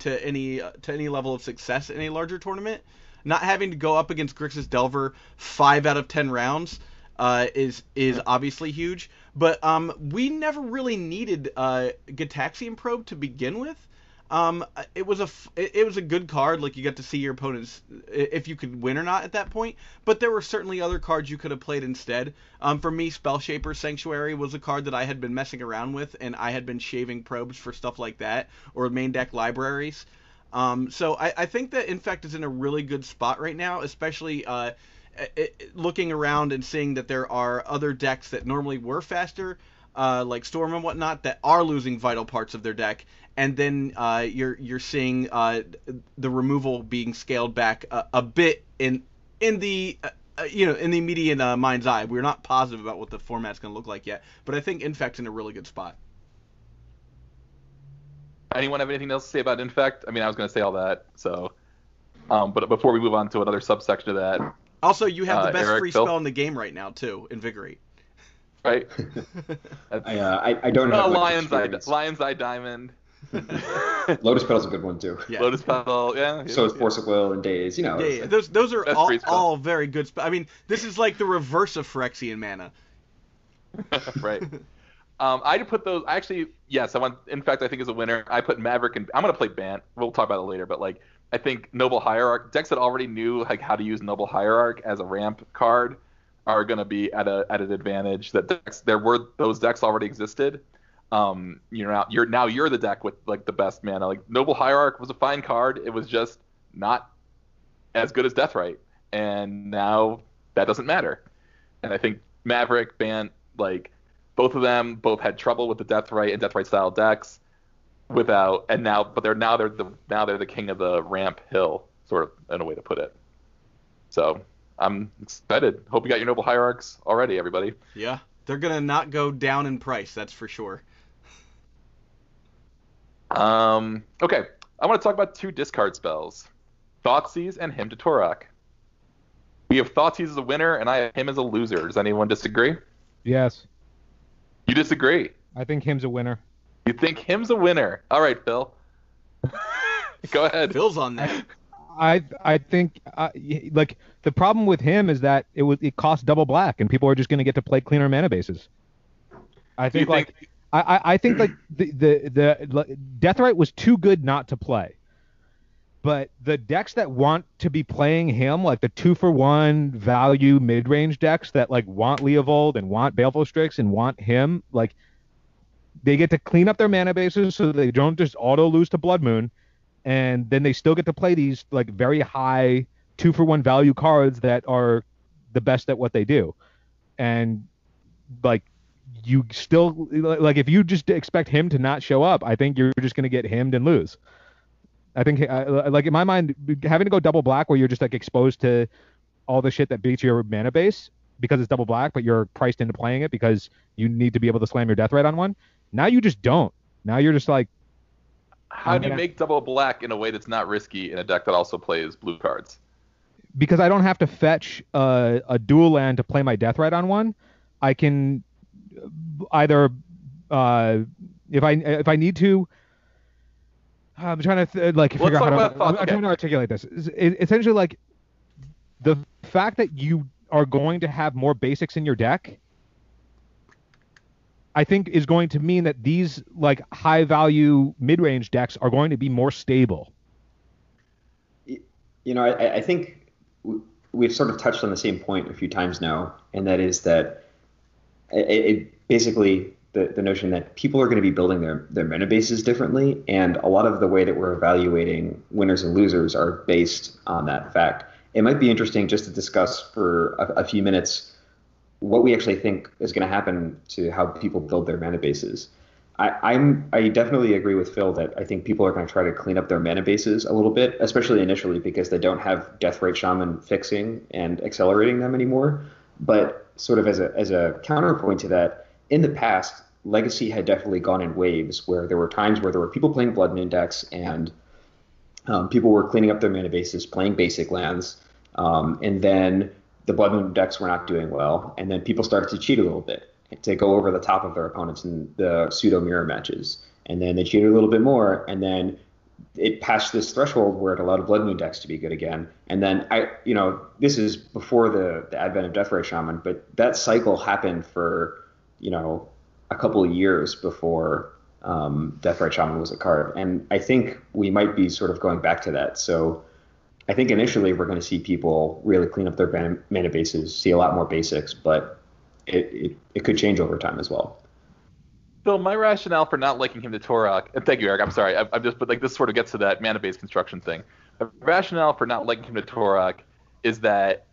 to any to any level of success in a larger tournament. Not having to go up against Grixis Delver five out of ten rounds uh, is is obviously huge. But um, we never really needed uh, Gitaxian Probe to begin with. Um, it was a it it was a good card. Like you got to see your opponents if you could win or not at that point. But there were certainly other cards you could have played instead. Um, for me, Spellshaper Sanctuary was a card that I had been messing around with, and I had been shaving probes for stuff like that or main deck libraries. Um, so I, I think that Infect is in a really good spot right now, especially uh, i- i- looking around and seeing that there are other decks that normally were faster, uh, like Storm and whatnot, that are losing vital parts of their deck, and then uh, you're you're seeing uh, the removal being scaled back a, a bit in in the uh, uh, you know in the immediate uh, mind's eye. We're not positive about what the format's going to look like yet, but I think Infect's in a really good spot. Anyone have anything else to say about Infect? I mean, I was going to say all that. So, um, but before we move on to another subsection of that, Also, you have the Uh, best Eric, free Phil? spell in the game right now too, Invigorate. right? [LAUGHS] [LAUGHS] I, uh, I, I don't know. Uh, Lion's Eye. Lion's Eye Diamond, [LAUGHS] Lotus Petal's a good one too. Yeah. Lotus Petal, yeah. So is yeah. Force of Will and Daze. You know. Yeah, yeah, those those are all, all very good. Sp- I mean, this is like the reverse of Phyrexian mana. [LAUGHS] right. [LAUGHS] Um, I put those. Actually, yes, I want. In fact, I think is a winner. I put Maverick and I'm gonna play Bant. We'll talk about it later, but like I think Noble Hierarch decks that already knew like how to use Noble Hierarch as a ramp card are gonna be at a at an advantage. That decks there were those decks already existed. Um, you're now you're now you're the deck with like the best mana. Like Noble Hierarch was a fine card. It was just not as good as Deathrite, and now that doesn't matter. And I think Maverick, Bant, like both of them both had trouble with the Deathrite and Deathrite style decks without and now but they're now they're the now they're the king of the ramp hill, sort of in a way to put it. So I'm excited. Hope you got your noble hierarchs already, everybody. Yeah, they're gonna not go down in price. That's for sure. Um okay. I want to talk about two discard spells. Thoughtseize and Hymn to Tourach. We have Thoughtseize as a winner and I have him as a loser. Does anyone disagree? Yes, You disagree. I think him's a winner. You think him's a winner. All right, Phil. [LAUGHS] Go ahead. Phil's on that. I I think uh, like the problem with him is that it was it costs double black and people are just going to get to play cleaner mana bases. I Do you think like think I, I think like the the the like, Deathrite was too good not to play. But the decks that want to be playing him, like the two for one value mid range decks that like want Leovold and want Baleful Strix and want him, like they get to clean up their mana bases so they don't just auto lose to Blood Moon, and then they still get to play these like very high two for one value cards that are the best at what they do, and like you still like if you just expect him to not show up, I think you're just gonna get himmed and lose. I think uh, like in my mind, having to go double black where you're just like exposed to all the shit that beats your mana base because it's double black, but you're priced into playing it because you need to be able to slam your Deathrite on one. Now you just don't. Now you're just like how do you Yeah. make double black in a way that's not risky in a deck that also plays blue cards? because I don't have to fetch a, a dual land to play my Deathrite on one, I can either uh, if I if I need to. I'm trying to th- like Let's figure out how to. I'm, I'm trying to articulate this. It's- it- essentially, like the fact that you are going to have more basics in your deck, I think, is going to mean that these like high value mid range decks are going to be more stable. you know, I, I think we've sort of touched on the same point a few times now, and that is that it, it basically the, the notion that people are going to be building their, their meta bases differently, and a lot of the way that we're evaluating winners and losers are based on that fact. It might be interesting just to discuss for a, a few minutes what we actually think is going to happen to how people build their mana bases. I, I'm I definitely agree with Phil that I think people are going to try to clean up their mana bases a little bit, especially initially because they don't have Deathrite Shaman fixing and accelerating them anymore. But sort of as a as a counterpoint to that, in the past, Legacy had definitely gone in waves where there were times where there were people playing Blood Moon decks and um, people were cleaning up their mana bases, playing basic lands, um, and then the Blood Moon decks were not doing well, and then people started to cheat a little bit to go over the top of their opponents in the pseudo mirror matches, and then they cheated a little bit more, and then it passed this threshold where it allowed a Blood Moon decks to be good again, and then I, you know, this is before the, the advent of Deathrite Shaman, but that cycle happened for, you know, a couple of years before um, Deathrite Shaman was a card, and I think we might be sort of going back to that. So I think initially we're going to see people really clean up their mana bases, see a lot more basics, but it, it, it could change over time as well. Phil, my rationale for not liking Hymn to Tourach, and thank you, Eric. I'm sorry. I, I'm just, but like this sort of gets to that mana-based construction thing. Rationale for not liking Hymn to Tourach is that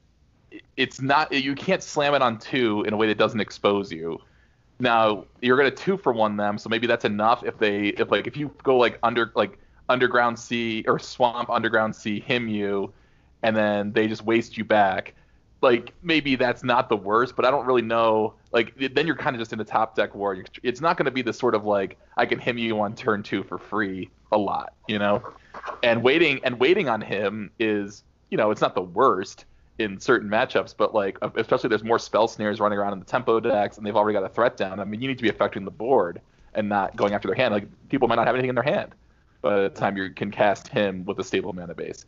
it's not you can't slam it on two in a way that doesn't expose you. Now you're gonna two for one them, so maybe that's enough if they if like if you go like under like underground sea or swamp underground sea him you, and then they just waste you back. Like maybe that's not the worst, but I don't really know. Like then you're kind of just in a top deck war. It's not going to be the sort of like I can him you on turn two for free a lot, you know. And waiting and waiting on him is you know it's not the worst in certain matchups, but like especially there's more spell snares running around in the tempo decks, and they've already got a threat down. I mean, you need to be affecting the board and not going after their hand. Like people might not have anything in their hand by the time you can cast him with a stable mana base.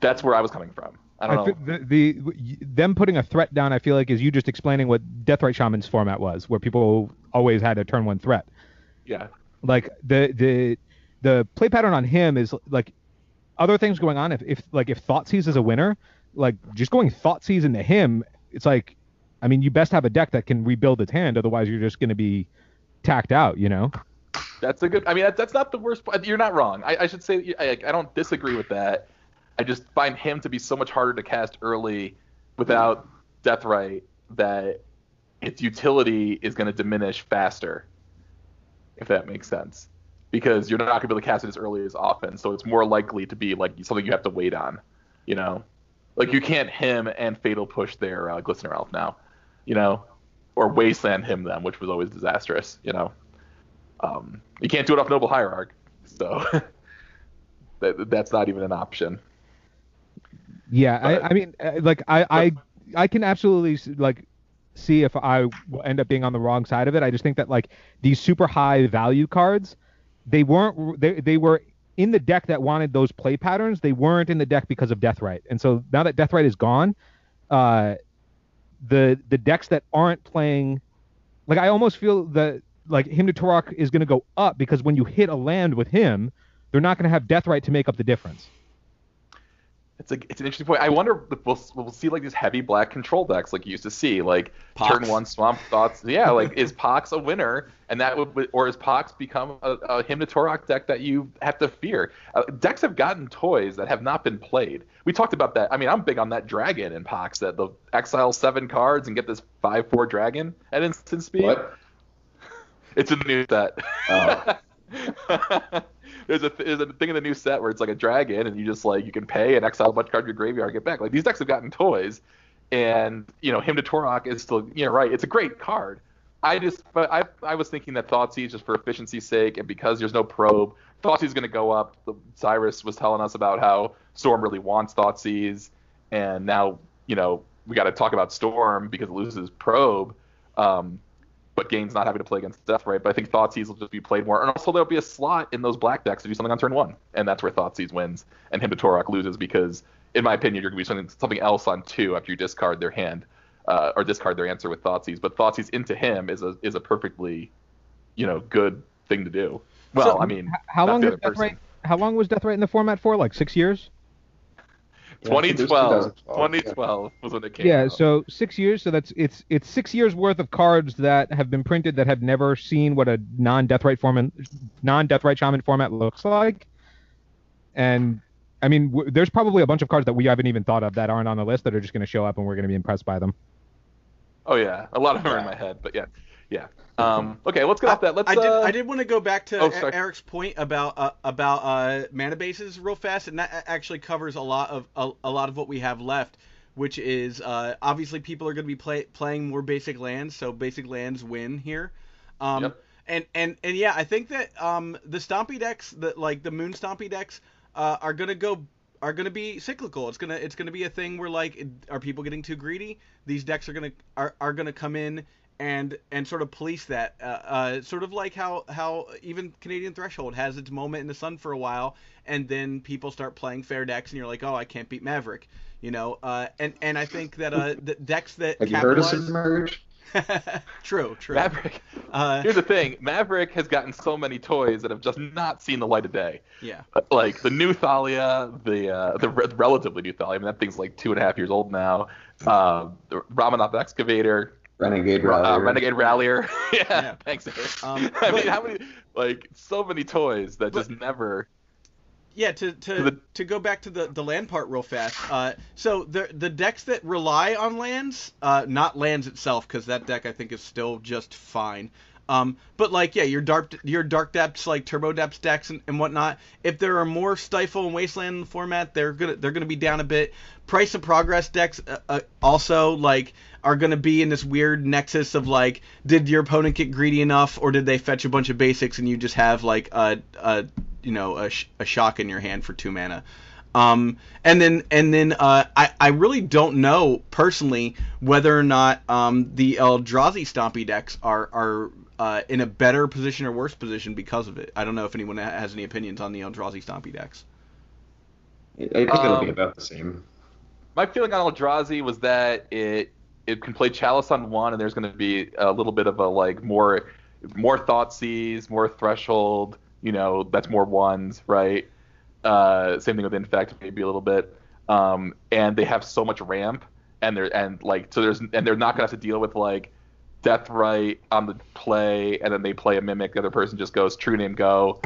That's where I was coming from. I don't I know. the, the them putting a threat down, I feel like, is you just explaining what Deathrite Shaman's format was, where people always had a turn one threat. yeah. Like the the the play pattern on him is like other things going on. If if like if Thoughtseize is a winner, like just going Thoughtseize into him, it's like, I mean, you best have a deck that can rebuild its hand, otherwise you're just going to be tacked out, you know. That's a good. I mean, that, that's not the worst. part. You're not wrong. I, I should say I, I don't disagree with that. I just find him to be so much harder to cast early without Deathrite that its utility is going to diminish faster. If that makes sense, because you're not going to be able to cast it as early as often, so it's more likely to be like something you have to wait on. You know, like you can't him and fatal push their uh, Glistener Elf now. You know, or wasteland him them, which was always disastrous. You know. Um, you can't do it off Noble Hierarch, so [LAUGHS] that, that's not even an option. Yeah, But- I, I mean, uh, like I, I, I can absolutely like see if I will end up being on the wrong side of it. I just think that like these super high value cards, they weren't they they were in the deck that wanted those play patterns. They weren't in the deck because of Deathrite, and so now that Deathrite is gone, uh, the the decks that aren't playing, like I almost feel that like Hymn to Tourach is going to go up because when you hit a land with him, they're not going to have Deathrite to make up the difference. It's a it's an interesting point. I wonder if we'll we'll see like these heavy black control decks like you used to see, like Pox. turn one swamp thoughts. Yeah, like is Pox a winner, and that would or is Pox become a, a Hymn to Tourach deck that you have to fear? Uh, decks have gotten toys that have not been played. We talked about that. I mean, I'm big on that dragon in Pox that the exile seven cards and get this five four dragon at instant speed. What? It's a new set. Oh. [LAUGHS] there's a there's a thing in the new set where it's like a dragon, and you just like you can pay and exile a bunch of cards to your graveyard, get back. Like these decks have gotten toys, and you know Hymn to Tourach is still you know right. It's a great card. I just but I I was thinking that Thoughtseize just for efficiency's sake and because there's no probe, Thoughtseize is going to go up. Cyrus was telling us about how Storm really wants Thoughtseize, and now you know we got to talk about Storm because it loses Probe. Um, but Gain's not having to play against Deathrite. But I think Thoughtseize will just be played more. And also there'll be a slot in those black decks to do something on turn one. And that's where Thoughtseize wins and Hymn to Tourach loses because, in my opinion, you're going to be something, something else on two after you discard their hand uh, or discard their answer with Thoughtseize. But Thoughtseize into him is a is a perfectly, you know, good thing to do. Well, So, I mean, how long other person. How long was Deathrite in the format for? Like six years? Yeah, I think it was 2012. 2012, yeah. was when it came Yeah. out. So six years. So that's it's it's six years worth of cards that have been printed that have never seen what a non-Deathrite format, non-Deathrite Shaman format looks like. And I mean, w- there's probably a bunch of cards that we haven't even thought of that aren't on the list that are just going to show up and we're going to be impressed by them. Oh yeah, a lot of them are in my head, but yeah, yeah. Um, okay, let's get off that. Let's. I did. uh, I did want to go back to oh, E- Eric's point about uh, about uh, mana bases real fast, and that actually covers a lot of a, a lot of what we have left, which is uh, obviously people are going to be play, playing more basic lands, so basic lands win here. Um, Yep. And and and yeah, I think that um, the Stompy decks, that like the Moon Stompy decks, uh, are gonna go are gonna be cyclical. It's gonna it's gonna be a thing where like, are people getting too greedy? These decks are gonna are, are gonna come in and and sort of police that. Uh, uh, sort of like how how even Canadian Threshold has its moment in the sun for a while, and then people start playing fair decks, and you're like, oh, I can't beat Maverick. You know, uh, and and I think that uh, the decks that Have you heard of capitalize- Submerge? [LAUGHS] true, true. Maverick. Uh, Here's the thing: Maverick has gotten so many toys that have just not seen the light of day. yeah. Uh, Like the new Thalia, the uh, the re- relatively new Thalia. I mean, that thing's like two and a half years old now. Uh, the Ramunap Excavator, Renegade uh, Renegade Rallier. [LAUGHS] yeah, Yeah. thanks. Eric. Um, [LAUGHS] I but- mean, how many? Like so many toys that just never. Yeah, to to, the- to go back to the, the land part real fast. Uh, so the the decks that rely on lands, uh, not lands itself, because that deck I think is still just fine. Um, but like yeah, your dark your dark depths like turbo depths decks and, and whatnot. If there are more stifle and wasteland in the format, they're gonna they're gonna be down a bit. Price of progress decks uh, uh, also like are gonna be in this weird nexus of like, did your opponent get greedy enough, or did they fetch a bunch of basics and you just have like a a you know a, sh- a shock in your hand for two mana. Um, and then and then uh, I I really don't know personally whether or not um, the Eldrazi Stompy decks are are uh, in a better position or worse position because of it. I don't know if anyone has any opinions on the Eldrazi Stompy decks. I think it'll be Um, about the same. My feeling on Eldrazi was that it it can play Chalice on one, and there's going to be a little bit of a like more more Thoughtseize, more Threshold. You know, that's more ones, right? Uh, same thing with Infect, maybe a little bit. Um, and they have so much ramp, and they're and like so there's and they're not gonna have to deal with like Deathrite on the play, and then they play a mimic. The other person just goes True Name Go.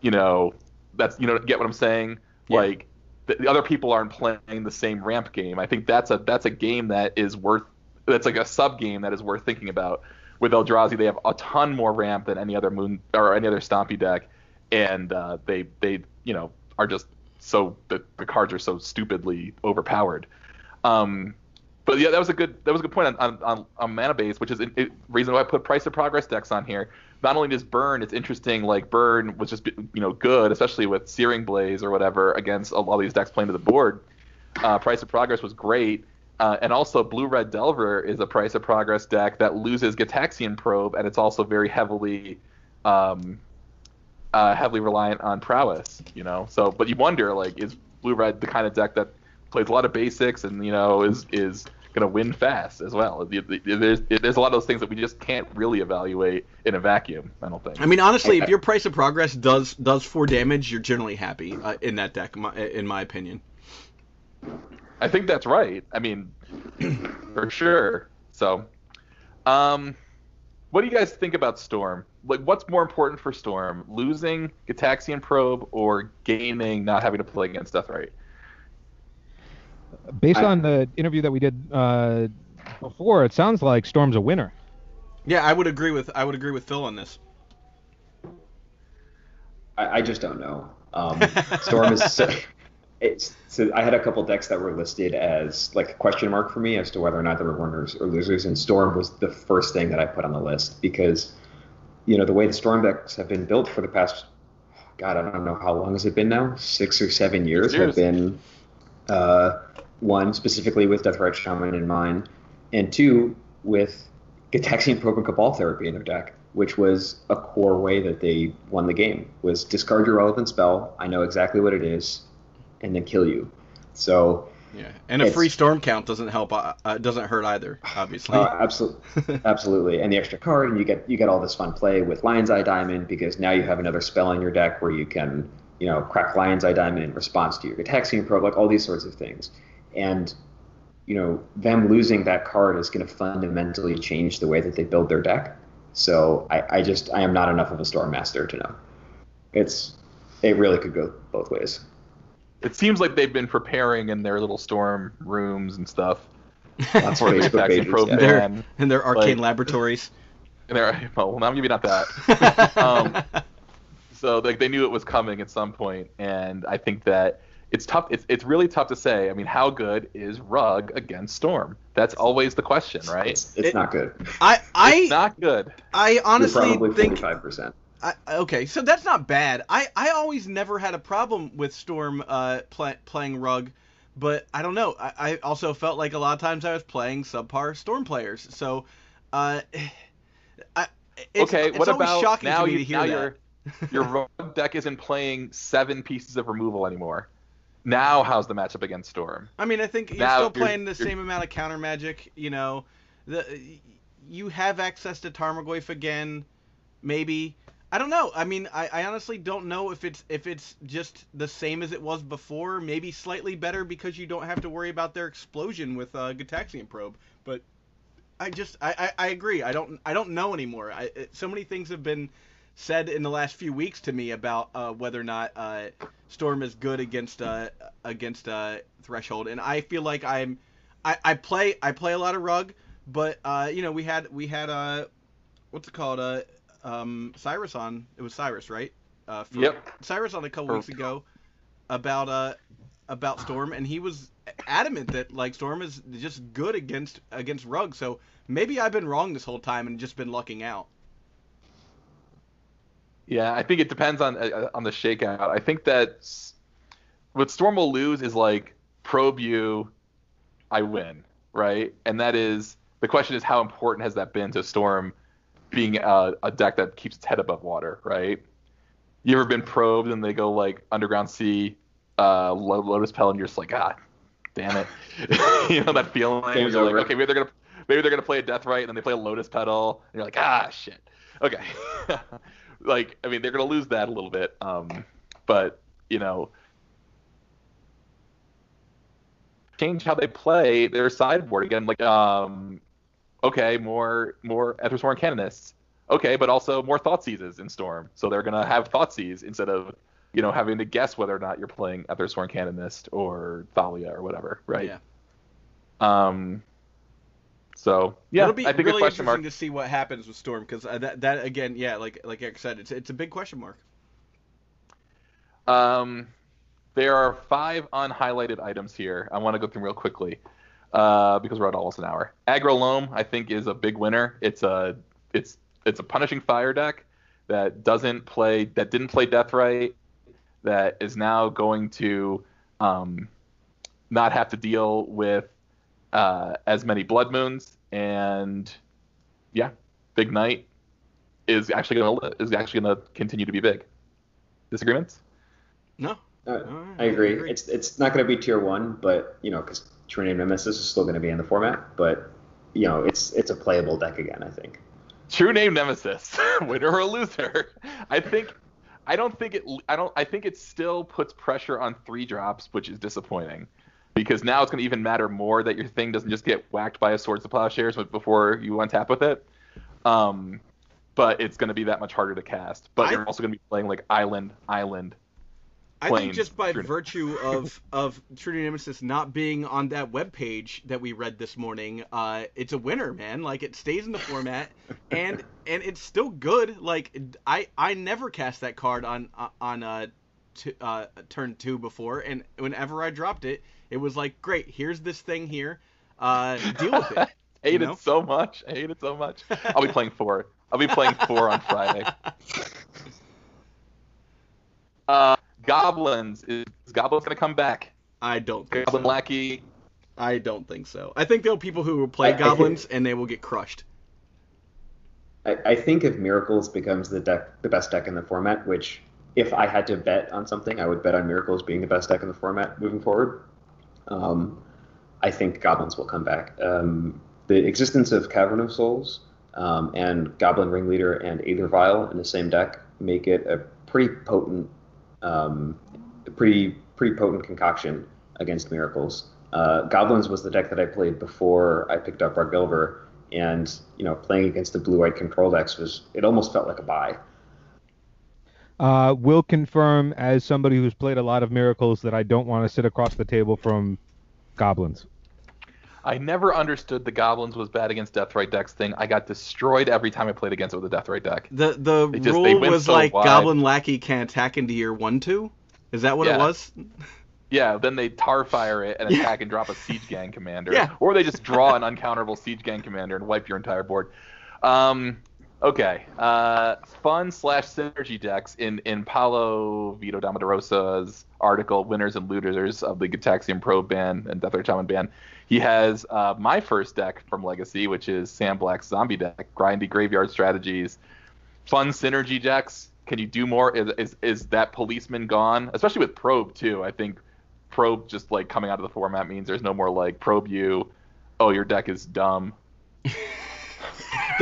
You know, that's you know get what I'm saying? Yeah. Like the, the other people aren't playing the same ramp game. I think that's a that's a game that is worth that's like a sub game that is worth thinking about. With Eldrazi, they have a ton more ramp than any other moon or any other Stompy deck, and uh, they they you know are just so the, the cards are so stupidly overpowered. Um, but yeah, that was a good that was a good point on on, on, on mana base, which is the it, reason why I put price of progress decks on here. Not only does burn, it's interesting. Like burn was just you know good, especially with Searing Blaze or whatever against a lot of these decks playing to the board. Uh, price of progress was great. Uh, and also, Blue Red Delver is a price of progress deck that loses Gitaxian Probe, and it's also very heavily, um, uh, heavily reliant on prowess. You know, so but you wonder like, is Blue Red the kind of deck that plays a lot of basics and you know is is gonna win fast as well? The- the- There's there's a lot of those things that we just can't really evaluate in a vacuum. I don't think. I mean, honestly, I- if your price of progress does does four damage, you're generally happy uh, in that deck, in my opinion. I think that's right. I mean, [CLEARS THROAT] for sure. So, um, what do you guys think about Storm? Like, what's more important for Storm, losing Gitaxian Probe or gaining not having to play against Deathrite? Based I- on the interview that we did uh, before, it sounds like Storm's a winner. Yeah, I would agree with I would agree with Phil on this. I, I just don't know. Um, [LAUGHS] Storm is so, it's so I had a couple decks that were listed as like a question mark for me as to whether or not they were winners or losers, and Storm was the first thing that I put on the list because you know the way the Storm decks have been built for the past God I don't know how long has it been now six or seven years, years. have been uh, one specifically with Deathrite Shaman in mind, and two with Gitaxian Probe and Cabal Therapy in their deck, which was a core way that they won the game. Was discard your relevant spell. I know exactly what it is, and then kill you. So Yeah, and a free storm count doesn't help. Uh, uh, doesn't hurt either, obviously. Uh, absolutely, [LAUGHS] absolutely, and the extra card, and you get you get all this fun play with Lion's Eye Diamond because now you have another spell in your deck where you can, you know, crack Lion's Eye Diamond in response to your Gitaxian Probe, like all these sorts of things, and you know them losing that card is going to fundamentally change the way that they build their deck. So I, I just I am not enough of a Storm Master to know. It's it really could go both ways. It seems like they've been preparing in their little storm rooms and stuff [LAUGHS] That's for of the Facebook Probe yeah. They're- ban. in their arcane like- laboratories. [LAUGHS] And they're well, now maybe not that. [LAUGHS] um, so like they knew it was coming at some point, and I think that it's tough. It's it's really tough to say. I mean, how good is Rug against Storm? That's always the question, right? It's, it's It- not good. I It's I not good. I You're honestly probably think 45 percent. I, okay, so that's not bad. I, I always never had a problem with Storm uh, play, playing Rug, but I don't know. I, I also felt like a lot of times I was playing subpar Storm players. So, uh, [SIGHS] I, it's, okay, it's what always about shocking now? to me You, to hear now your [LAUGHS] your Rug deck isn't playing seven pieces of removal anymore. Now, how's the matchup against Storm? I mean, I think you're Now still you're- playing the you're- same amount of counter magic. You know, the you have access to Tarmogoyf again, maybe. I don't know. I mean, I, I honestly don't know if it's if it's just the same as it was before. Maybe slightly better because you don't have to worry about their explosion with uh, Gitaxian probe. But I just I, I, I agree. I don't I don't know anymore. I, it, so many things have been said in the last few weeks to me about uh, whether or not uh, Storm is good against uh, against uh, Threshold, and I feel like I'm I, I play I play a lot of Rug, but uh, you know we had we had uh what's it called uh um Cyrus on it was Cyrus right uh for, Yep. Cyrus on a couple weeks ago about uh about Storm, and he was adamant that like Storm is just good against against Rug. So maybe I've been wrong this whole time and just been lucking out. Yeah, I think it depends on uh, on the shakeout. I think that what Storm will lose is like probe you, I win, right? And that is the question is how important has that been to Storm being a, a deck that keeps its head above water, right? You ever been probed and they go like Underground Sea, uh, Lotus Petal, and you're just like, ah, damn it, [LAUGHS] you know that feeling. Game's you're like, okay, maybe they're gonna maybe they're gonna play a Deathrite, and then they play a Lotus Petal, and you're like, ah, shit. Okay. [LAUGHS] like, I mean, they're gonna lose that a little bit. Um, but you know, change how they play their sideboard again. Like, um, okay, more more Ethersworn Canonists. Okay, but also more thought Thoughtseizes in Storm. So they're gonna have thought Thoughtseize instead of you know having to guess whether or not you're playing Ethersworn Canonist or Thalia or whatever, right? Yeah. Um. So yeah, It'll be I think really a question interesting mark. to see what happens with Storm because uh, that that again, yeah, like like Eric said, it's it's a big question mark. Um, there are five unhighlighted items here. I want to go through them real quickly uh, because we're at almost an hour. Aggro Loam, I think, is a big winner. It's a it's it's a punishing fire deck that doesn't play that didn't play Deathrite that is now going to um, not have to deal with uh, as many blood moons and yeah, Big Knight is actually gonna is actually gonna continue to be big. Disagreements? No, Uh, Alright, I agree. I agree. It's it's not going to be tier one, but you know, because True Name Nemesis is still going to be in the format, but you know, it's it's a playable deck again. I think. True name Nemesis, [LAUGHS] winner or loser. I think, I don't think it. I don't. I think it still puts pressure on three drops, which is disappointing, because now it's going to even matter more that your thing doesn't just get whacked by a Swords to Plowshares before you untap with it. Um, but it's going to be that much harder to cast. But I- you're also going to be playing like Island, Island. I think just by virtue [LAUGHS] of of True Nemesis not being on that web page that we read this morning, uh, it's a winner, man. Like it stays in the format, [LAUGHS] and and it's still good. Like I I never cast that card on on uh, t- uh turn two before, and whenever I dropped it, it was like great. Here's this thing here. Uh, deal with it. [LAUGHS] I hate You know? it so much. I hate it so much. I'll be playing four. I'll be playing four on Friday. Uh, Goblins is Goblins gonna come back? I don't think Goblin so. Lackey. I don't think so. I think there are people who will play I- I think- goblins and they will get crushed. I, I think if Miracles becomes the deck, the best deck in the format, which if I had to bet on something, I would bet on Miracles being the best deck in the format moving forward. Um, I think Goblins will come back. Um, the existence of Cavern of Souls um, and Goblin Ringleader and Aether Vial in the same deck make it a pretty potent, um, a pretty pretty potent concoction against Miracles. Uh, Goblins was the deck that I played before I picked up Ruggelver, and you know playing against the blue-white control decks was it almost felt like a buy. Uh, will confirm as somebody who's played a lot of miracles that I don't want to sit across the table from goblins. I never understood the goblins was bad against death Deathrite decks thing. I got destroyed every time I played against it with a death Deathrite deck. The the They just- rule was so like wide. Goblin Lackey can attack into your one two. Is that what it was? Yeah, then they Tarfire it and [LAUGHS] Yeah. attack and drop a siege gang commander. Yeah. Or they just draw an uncounterable siege gang commander and wipe your entire board. Um, okay. Uh, fun slash synergy decks in in Paolo Vito Damarosa's article, Winners and Losers of the Gitaxian Probe ban and Death Shaman ban. He has uh, my first deck from Legacy, which is Sam Black's zombie deck, grindy graveyard strategies, fun synergy decks. Can you do more? Is, is is that policeman gone? Especially with probe too. I think probe just like coming out of the format means there's no more like probe you. Oh, your deck is dumb. [LAUGHS]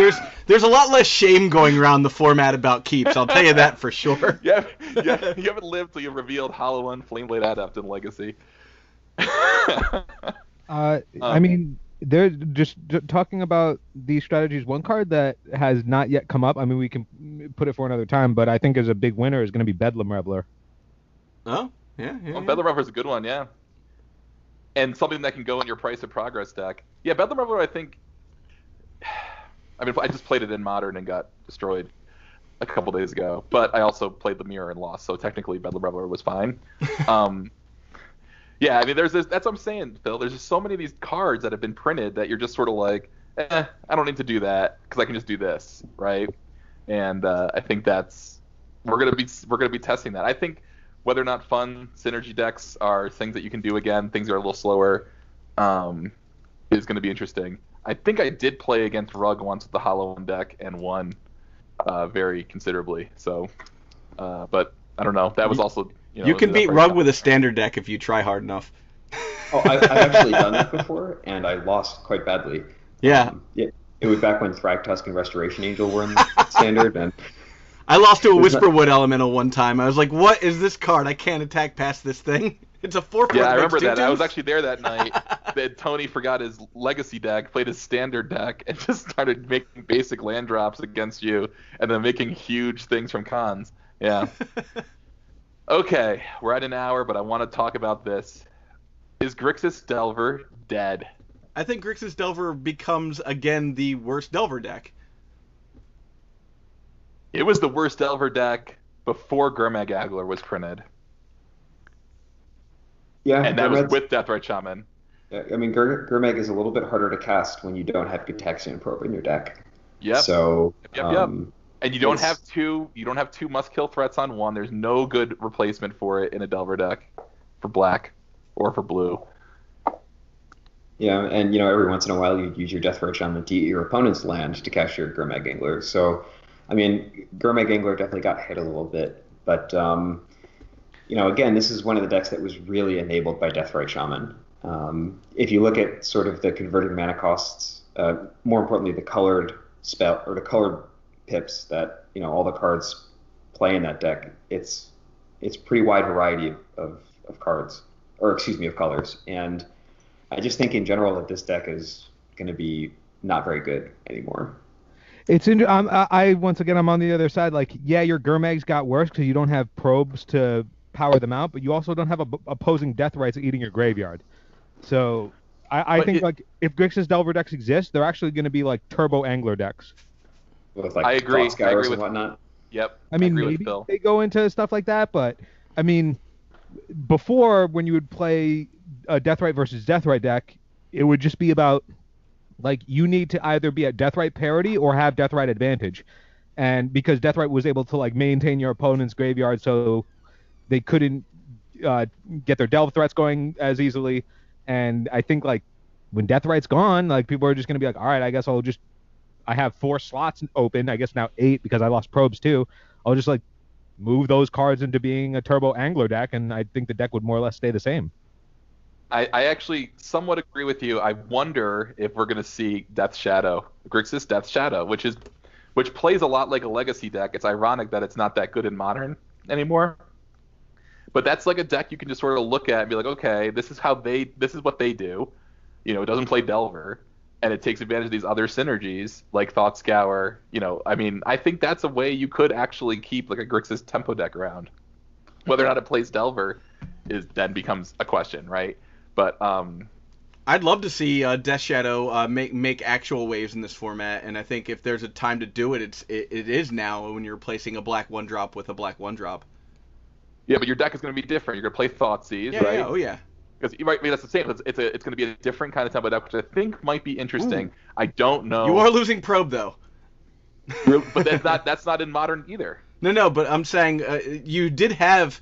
There's there's a lot less shame going around the format about keeps. I'll tell you that for sure. [LAUGHS] Yeah, yeah. You haven't lived till you've revealed Hollow One Flameblade Adept in Legacy. [LAUGHS] Uh, I Um, mean, they're just j- talking about these strategies. One card that has not yet come up. I mean, we can put it for another time, but I think as a big winner is going to be Bedlam Reveler. Oh yeah yeah. Well, yeah. Bedlam Reveler is a good one, yeah. And something that can go in your Price of Progress deck. Yeah, Bedlam Reveler, I think. I mean, I just played it in Modern and got destroyed a couple days ago, but I also played the Mirror and lost, so technically Bedlam Reveler was fine. [LAUGHS] um, yeah, I mean, there's this. That's what I'm saying, Phil. There's just so many of these cards that have been printed that you're just sort of like, eh, I don't need to do that because I can just do this, right? And uh, I think that's we're gonna be we're gonna be testing that. I think whether or not fun synergy decks are things that you can do again, things that are a little slower, um, is going to be interesting. I think I did play against Rug once with the Hollow One deck and won uh, very considerably. So, uh, but I don't know. That was also you know. you can beat a Rug first with a standard deck if you try hard enough. [LAUGHS] Oh, I, I've actually done that [LAUGHS] before, and I lost quite badly. Yeah. Um, yeah, it was back when Thragtusk and Restoration Angel were in standard, and [LAUGHS] I lost to a There's not- Whisperwood Elemental one time. I was like, "What is this card? I can't attack past this thing. It's a four four." Yeah, I remember that. I was actually there that night. [LAUGHS] that Tony forgot his legacy deck, played his standard deck, and [LAUGHS] just started making basic land drops against you, and then making huge things from cons. Yeah. [LAUGHS] Okay, we're at an hour, but I want to talk about this. Is Grixis Delver dead? I think Grixis Delver becomes again the worst Delver deck. It was the worst Delver deck before Gurmag Angler was printed, yeah, and that was with Deathrite Shaman. Yeah, I mean, Gur- Gurmag is a little bit harder to cast when you don't have Gitaxian Probe in your deck. Yep. So, Yep, yep. um, And you don't Yes. have two. You don't have two must kill threats on one. There's no good replacement for it in a Delver deck, for black or for blue. yeah, and you know, every once in a while you'd use your Deathrite Shaman to eat your opponent's land to cast your Gurmag Angler. So, I mean, Gurmag Angler definitely got hit a little bit, but um, you know, again, this is one of the decks that was really enabled by Deathrite Shaman. Um, if you look at sort of the converted mana costs, uh, more importantly, the colored spell or the colored pips that you know all the cards play in that deck, it's it's pretty wide variety of, of, cards, or excuse me, of colors. And I just think in general that this deck is going to be not very good anymore. It's in, um, I once again I'm on the other side. Like, yeah, your Gurmags got worse because you don't have probes to power them out, but you also don't have a, opposing Deathrites eating your graveyard. So I, I think it- like if Grixis Delver decks exist, they're actually going to be like turbo angler decks. With like I agree. I agree with- and whatnot. Yep. I mean, agree with maybe they go into stuff like that, but I mean, before when you would play a Deathrite versus Deathrite deck, it would just be about like you need to either be at Deathrite parity or have Deathrite advantage, and because Deathrite was able to like maintain your opponent's graveyard, so they couldn't uh, get their delve threats going as easily, And I think like when death Deathrite's gone, like people are just gonna be like, all right, I guess I'll just I have four slots open. I guess now eight because I lost probes too. I'll just like move those cards into being a turbo angler deck, and I think the deck would more or less stay the same. I, I actually somewhat agree with you. I wonder if we're to see Death Shadow, Grixis Death Shadow, which is which plays a lot like a legacy deck. It's ironic that it's not that good in modern anymore. But that's like a deck you can just sort of look at and be like, okay, this is how they, this is what they do. You know, it doesn't play Delver, and it takes advantage of these other synergies like Thought Scour. You know, I mean, I think that's a way you could actually keep like a Grixis tempo deck around. Whether or not it plays Delver is then becomes a question, right? But um, I'd love to see uh, Death Shadow uh, make make actual waves in this format, and I think if there's a time to do it, it's it, it is now when you're replacing a black one drop with a black one drop. Yeah, but your deck is going to be different. You're going to play Thoughtseize, Yeah, right? yeah, oh yeah. Because right, I mean, that's the same. It's, it's a it's going to be a different kind of tempo deck, which I think might be interesting. I don't know. You are losing probe though. [LAUGHS] But that's not that's not in modern either. No, no, but I'm saying uh, you did have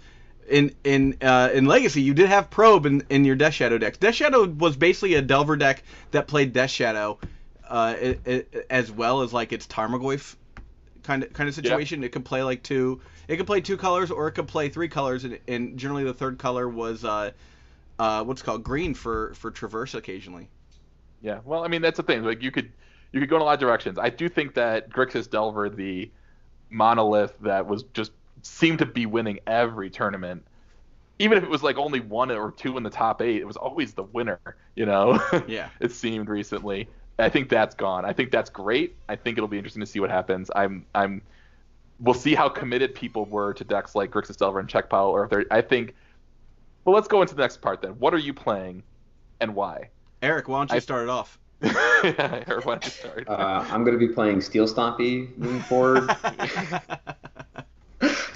in in uh, in Legacy you did have probe in, in your Death Shadow decks. Death Shadow was basically a Delver deck that played Death Shadow uh, it, it, as well as like its Tarmogoyf kind of kind of situation. It could play like two. It could play two colors or it could play three colors, and, and generally the third color was uh, uh, what's called green for for traverse occasionally. Yeah. Well, I mean, that's the thing. Like you could you could go in a lot of directions. I do think that Grixis Delver, the monolith that was just seemed to be winning every tournament, even if it was like only one or two in the top eight, it was always the winner. You know. [LAUGHS] Yeah. it seemed recently. I think that's gone. I think that's great. I think it'll be interesting to see what happens. I'm I'm we'll see how committed people were to decks like Grixis Delver and Czech Pile, or if they're I think well let's go into the next part then. What are you playing and why? Eric, why don't you I- start it off? [LAUGHS] yeah, or why don't you start? Uh, I'm going to be playing Steel Stompy moving forward. [LAUGHS]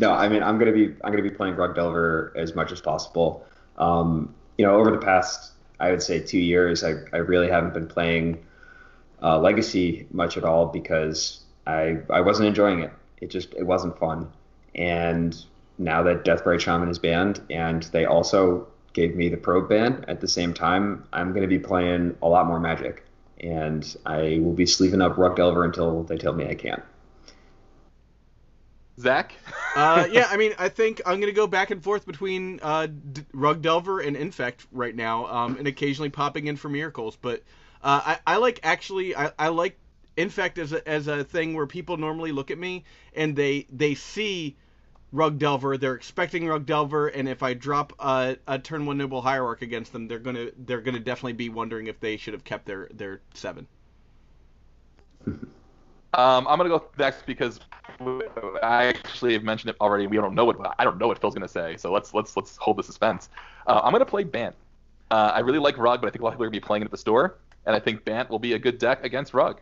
no, I mean I'm gonna be I'm gonna be playing Rug Delver as much as possible. Um, you know, over the past I would say two years, I, I really haven't been playing uh, Legacy much at all because I I wasn't enjoying it. It just it wasn't fun. And now that Deathrite Shaman is banned, and they also gave me the probe ban at the same time, I'm going to be playing a lot more Magic, and I will be sleeving up Rug Delver until they tell me I can't. Zach? [LAUGHS] uh, yeah, I mean, I think I'm gonna go back and forth between uh, D- Rug Delver and Infect right now, um, and occasionally popping in for miracles. But uh, I, I like actually, I, I like Infect as a, as a thing where people normally look at me and they they see Rug Delver, they're expecting Rug Delver, and if I drop a, a turn one Noble Hierarch against them, they're gonna they're gonna definitely be wondering if they should have kept their their seven. Um, I'm gonna go next because I actually have mentioned it already. We don't know what I don't know what Phil's gonna say, so let's let's let's hold the suspense. Uh, I'm gonna play Bant. Uh, I really like Rug, but I think a lot of people are gonna be playing it at the store, and I think Bant will be a good deck against Rug.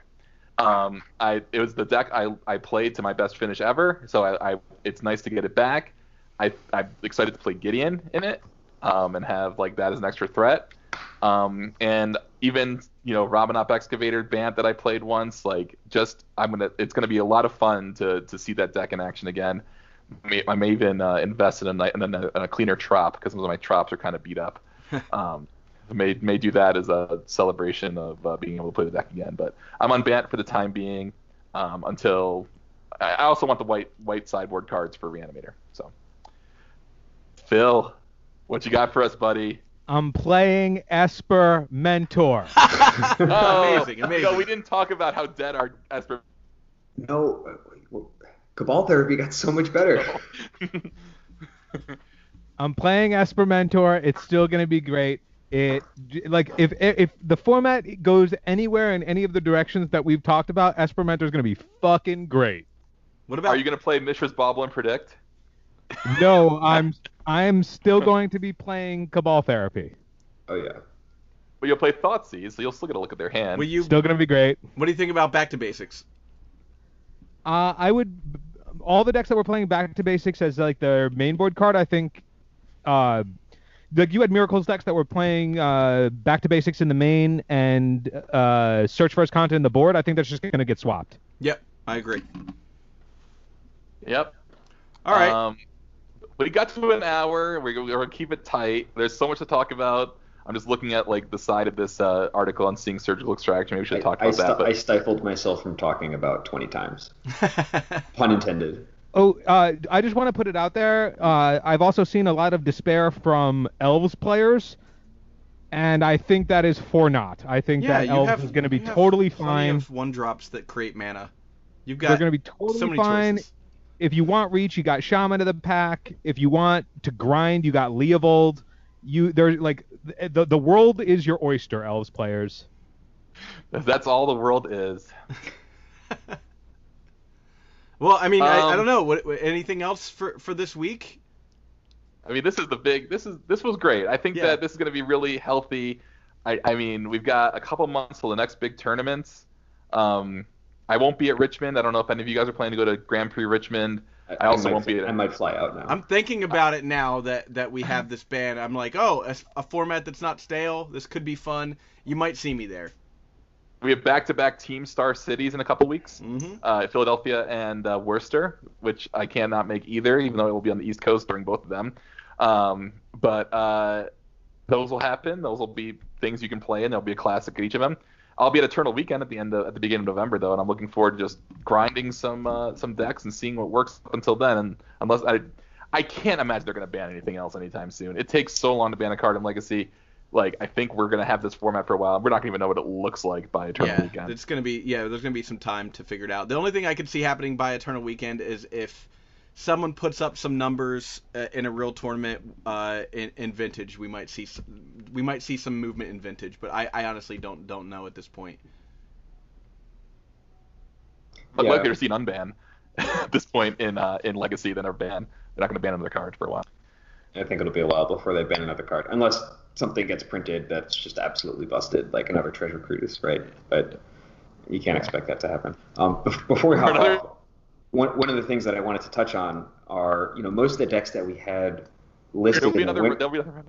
Um, I it was the deck I, I played to my best finish ever, so I, I it's nice to get it back. I I'm excited to play Gideon in it, um, and have like that as an extra threat. Um, and even you know Ramunap Excavator Bant that I played once, like just I'm gonna it's gonna be a lot of fun to to see that deck in action again. May- I may even uh, invest in a, in a in a cleaner trop because some of my trops are kind of beat up. [LAUGHS] um, may may do that as a celebration of uh, being able to play the deck again. But I'm on Bant for the time being um, until I I also want the white white sideboard cards for Reanimator. So Phil, what you got for us, buddy? I'm playing Esper Mentor. [LAUGHS] Amazing, amazing. No, we didn't talk about how dead our Esper. No, Cabal Therapy got so much better. [LAUGHS] [LAUGHS] I'm playing Esper Mentor. It's still gonna be great. It like if if the format goes anywhere in any of the directions that we've talked about, Esper Mentor is gonna be fucking great. What about Are you gonna play Mishra's Bauble and Predict? [LAUGHS] No, I'm I'm still going to be playing Cabal Therapy. Oh yeah. But you'll play Thoughtseize, so you'll still get a look at their hand. will you? Still gonna be great. What do you think about Back to Basics? Uh, I would all the decks that we're playing back to basics as like their main board card. I think, uh, like you had miracles decks that were playing uh, back to basics in the main and uh, Search for Azcanta in the board. I think that's just gonna get swapped. Yep, I agree. Yep. All right. Um, we got to an hour. We're, we're gonna keep it tight. There's so much to talk about. I'm just looking at like the side of this uh, article on seeing surgical extraction. Maybe we should I, talk I, about that. But I stifled myself from talking about 20 times. [LAUGHS] Pun intended. Oh, uh, I just want to put it out there. Uh, I've also seen a lot of despair from Elves players, and I think that is for naught. I think yeah, that Elves have, is going to be you have totally plenty fine. of one drops that create mana. You've got They're going to be totally so many fine. choices. If you want reach, you got Shaman of the pack. If you want to grind, you got Leovold. You there's like the the world is your oyster, Elves players. that's all the world is. [LAUGHS] Well, I mean, I, I Um, don't know. What, what- anything else for for this week? I mean, this is the big. This is this was great. I think Yeah. that this is going to be really healthy. I, I mean, we've got a couple months till the next big tournaments. Um, I won't be at Richmond. I don't know if any of you guys are planning to go to Grand Prix Richmond. I also might, won't be. I might fly out now. I'm thinking about it now that that we have this ban. I'm like, oh, a, a format that's not stale. This could be fun. You might see me there. We have back-to-back Team Star cities in a couple weeks. hmm Uh, Philadelphia and uh, Worcester, which I cannot make either, even though it will be on the East Coast during both of them. Um, but uh, those will happen. Those will be things you can play in. There'll be a classic at each of them. I'll be at Eternal Weekend at the end of, at the beginning of November though, and I'm looking forward to just grinding some uh, some decks and seeing what works until then. And unless I I can't imagine they're going to ban anything else anytime soon. It takes so long to ban a card in Legacy. Like I think we're going to have this format for a while. We're not going to even know what it looks like by Eternal Yeah, Weekend. it's gonna be yeah. There's gonna be some time to figure it out. The only thing I could see happening by Eternal Weekend is if someone puts up some numbers uh, in a real tournament uh, in, in Vintage, we might see some, we might see some movement in Vintage. But I, I honestly don't don't know at this point. But Yeah. likely to see an unban [LAUGHS] at this point in uh, in Legacy than a ban. They're not going to ban another card for a while. I think it'll be a while before they ban another card, unless something gets printed that's just absolutely busted, like another Treasure Cruise, right? But you can't expect that to happen. Um, [LAUGHS] before we hop off, one, one of the things that I wanted to touch on are, you know, most of the decks that we had listed There'll be in the another. win- There'll be another.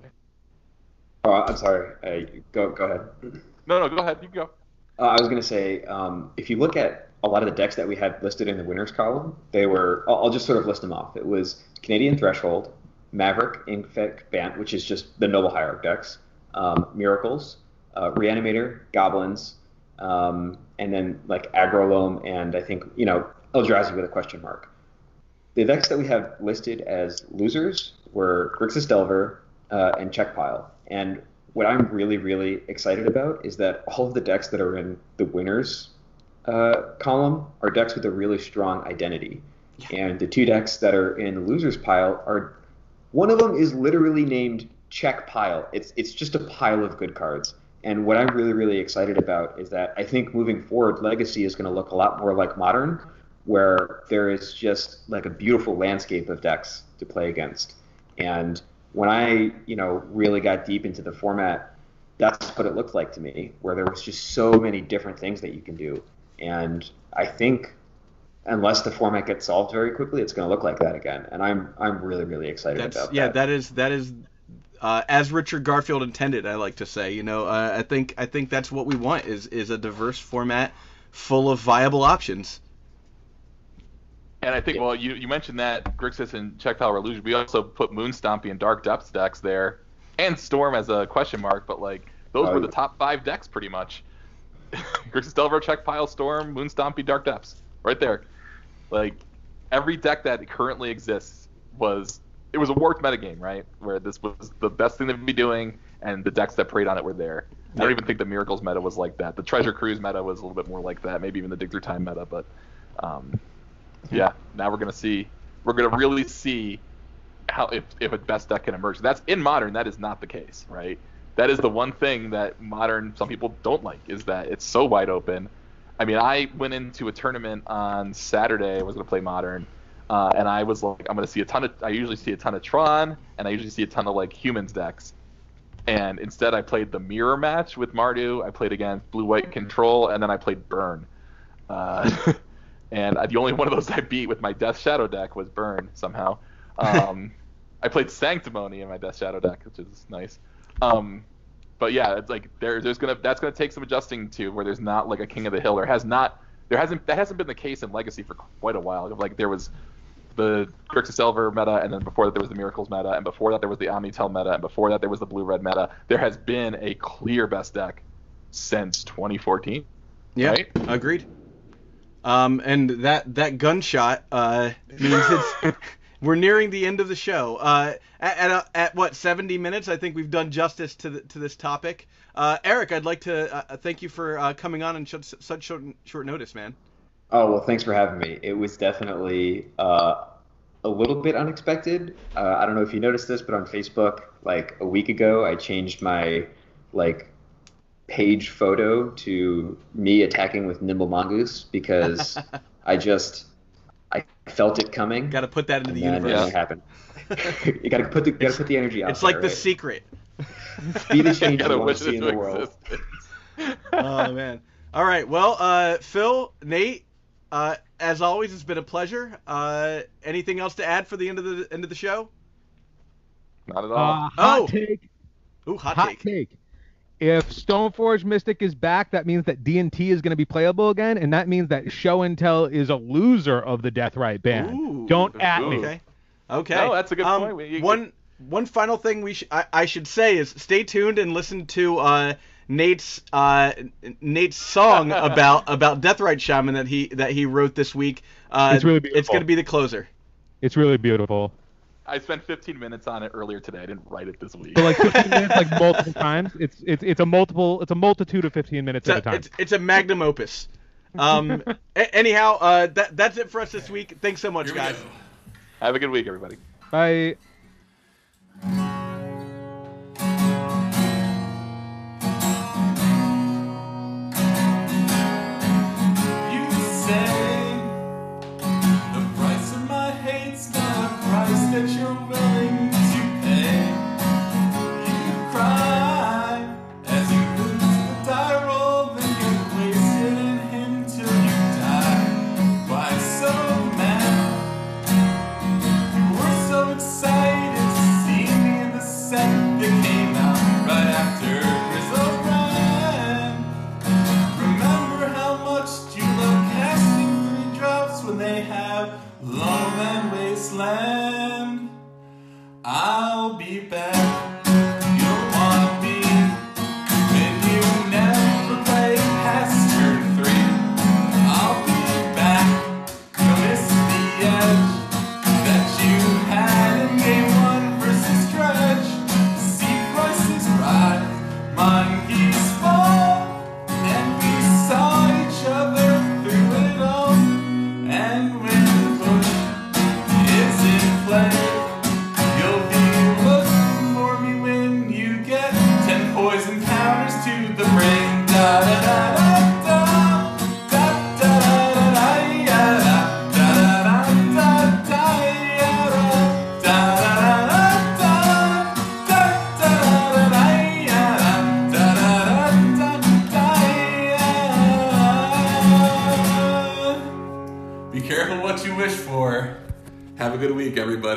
Oh, I'm sorry. Uh, go go ahead. No, no, go ahead. You go. Uh, I was going to say, um, if you look at a lot of the decks that we had listed in the winners column, they were, I'll, I'll just sort of list them off. It was Canadian Threshold, Maverick, Infect, Bant, which is just the Noble Hierarch decks, um, Miracles, uh, Reanimator, Goblins, um, and then like Aggro Loam, and I think, you know, Eldrazi with a question mark. The decks that we have listed as losers were Grixis Delver uh, and Czech Pile. And what I'm really, really excited about is that all of the decks that are in the winners uh, column are decks with a really strong identity. And the two decks that are in the losers pile are one of them is literally named Czech Pile. It's it's just a pile of good cards. And what I'm really, really excited about is that I think moving forward, Legacy is going to look a lot more like Modern, where there is just like a beautiful landscape of decks to play against. And when I, you know, really got deep into the format, that's what it looked like to me, where there was just so many different things that you can do. And I think unless the format gets solved very quickly, it's going to look like that again. And I'm I'm really, really excited That's about yeah. that. Yeah, that is that is. Uh, as Richard Garfield intended, I like to say, you know, uh, I think I think that's what we want is is a diverse format full of viable options. And I think, well, you, you mentioned that Grixis and Check Power Illusion. We also put Moonstompy and Dark Depths decks there, and Storm as a question mark. But like those Oh, were the top five decks pretty much. [LAUGHS] Grixis Delver, Czech Pile, Storm, Moonstompy, Dark Depths, right there. Like every deck that currently exists was it was a worked metagame, right? Where this was the best thing to be doing, and the decks that preyed on it were there. I don't even think the Miracles meta was like that. The Treasure Cruise meta was a little bit more like that. Maybe even the Dig Through Time meta, but um, yeah, now we're gonna see. We're gonna really see how if if a best deck can emerge. That's in modern. That is not the case, right? That is the one thing that modern some people don't like is that it's so wide open. I mean, I went into a tournament on Saturday. I was gonna play modern, uh, and I was like, I'm gonna see a ton of. I usually see a ton of Tron, and I usually see a ton of like humans decks. And instead, I played the mirror match with Mardu. I played against Blue White Control, and then I played Burn. Uh, [LAUGHS] and I, the only one of those I beat with my Death Shadow deck was Burn somehow. [LAUGHS] Um, I played Sanctimony in my Death Shadow deck, which is nice. Um, but yeah, it's like there, there's gonna that's gonna take some adjusting to where there's not like a King of the Hill. There has not there hasn't that hasn't been the case in Legacy for quite a while. Like there was the Grixis Delver meta, and then before that there was the Miracles meta, and before that there was the Omni-Tell meta, and before that there was the Blue Red meta. There has been a clear best deck since 2014. Yeah, Right? agreed. Um, and that that gunshot uh, [LAUGHS] means it's [LAUGHS] we're nearing the end of the show. Uh, at at, uh, at what 70 minutes? I think we've done justice to the, to this topic. Uh, Eric, I'd like to uh, thank you for uh, coming on in such, such short, short notice, man. Oh well, thanks for having me. It was definitely uh, a little bit unexpected. Uh, I don't know if you noticed this, but on Facebook, like a week ago, I changed my like page photo to me attacking with nimble mongoose because [LAUGHS] I just I felt it coming. Got to put that into the universe. it happened. [LAUGHS] you gotta put the gotta put the energy out. It's like the right? secret. [LAUGHS] Be the change [LAUGHS] Gotta you want to see in the world. oh man. All right. Well, uh, Phil, Nate, uh, as always, it's been a pleasure. Uh, anything else to add for the end of the end of the show? Not at Uh, all. hot Oh. take. Ooh, hot, Hot take. take. If Stoneforge Mystic is back, that means that D&T is going to be playable again, and that means that Show and Tell is a loser of the Deathrite ban. Ooh. Don't at me. Okay. Okay. No, that's a good Um, point. We- you- one one final thing we sh- I, I should say is stay tuned and listen to uh, Nate's uh, Nate's song [LAUGHS] about about Deathrite Shaman that he that he wrote this week. Uh, It's really beautiful. It's going to be the closer. It's really beautiful. I spent 15 minutes on it earlier today. I didn't write it this week. So like 15 [LAUGHS] minutes, like multiple times. It's it's it's a multiple. It's a multitude of 15 minutes It's at a a, time. it's, it's a magnum opus. Um, [LAUGHS] a- anyhow, uh, that that's it for us this week. Thanks so much, we guys. go. Have a good week, everybody. Bye.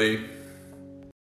Everybody.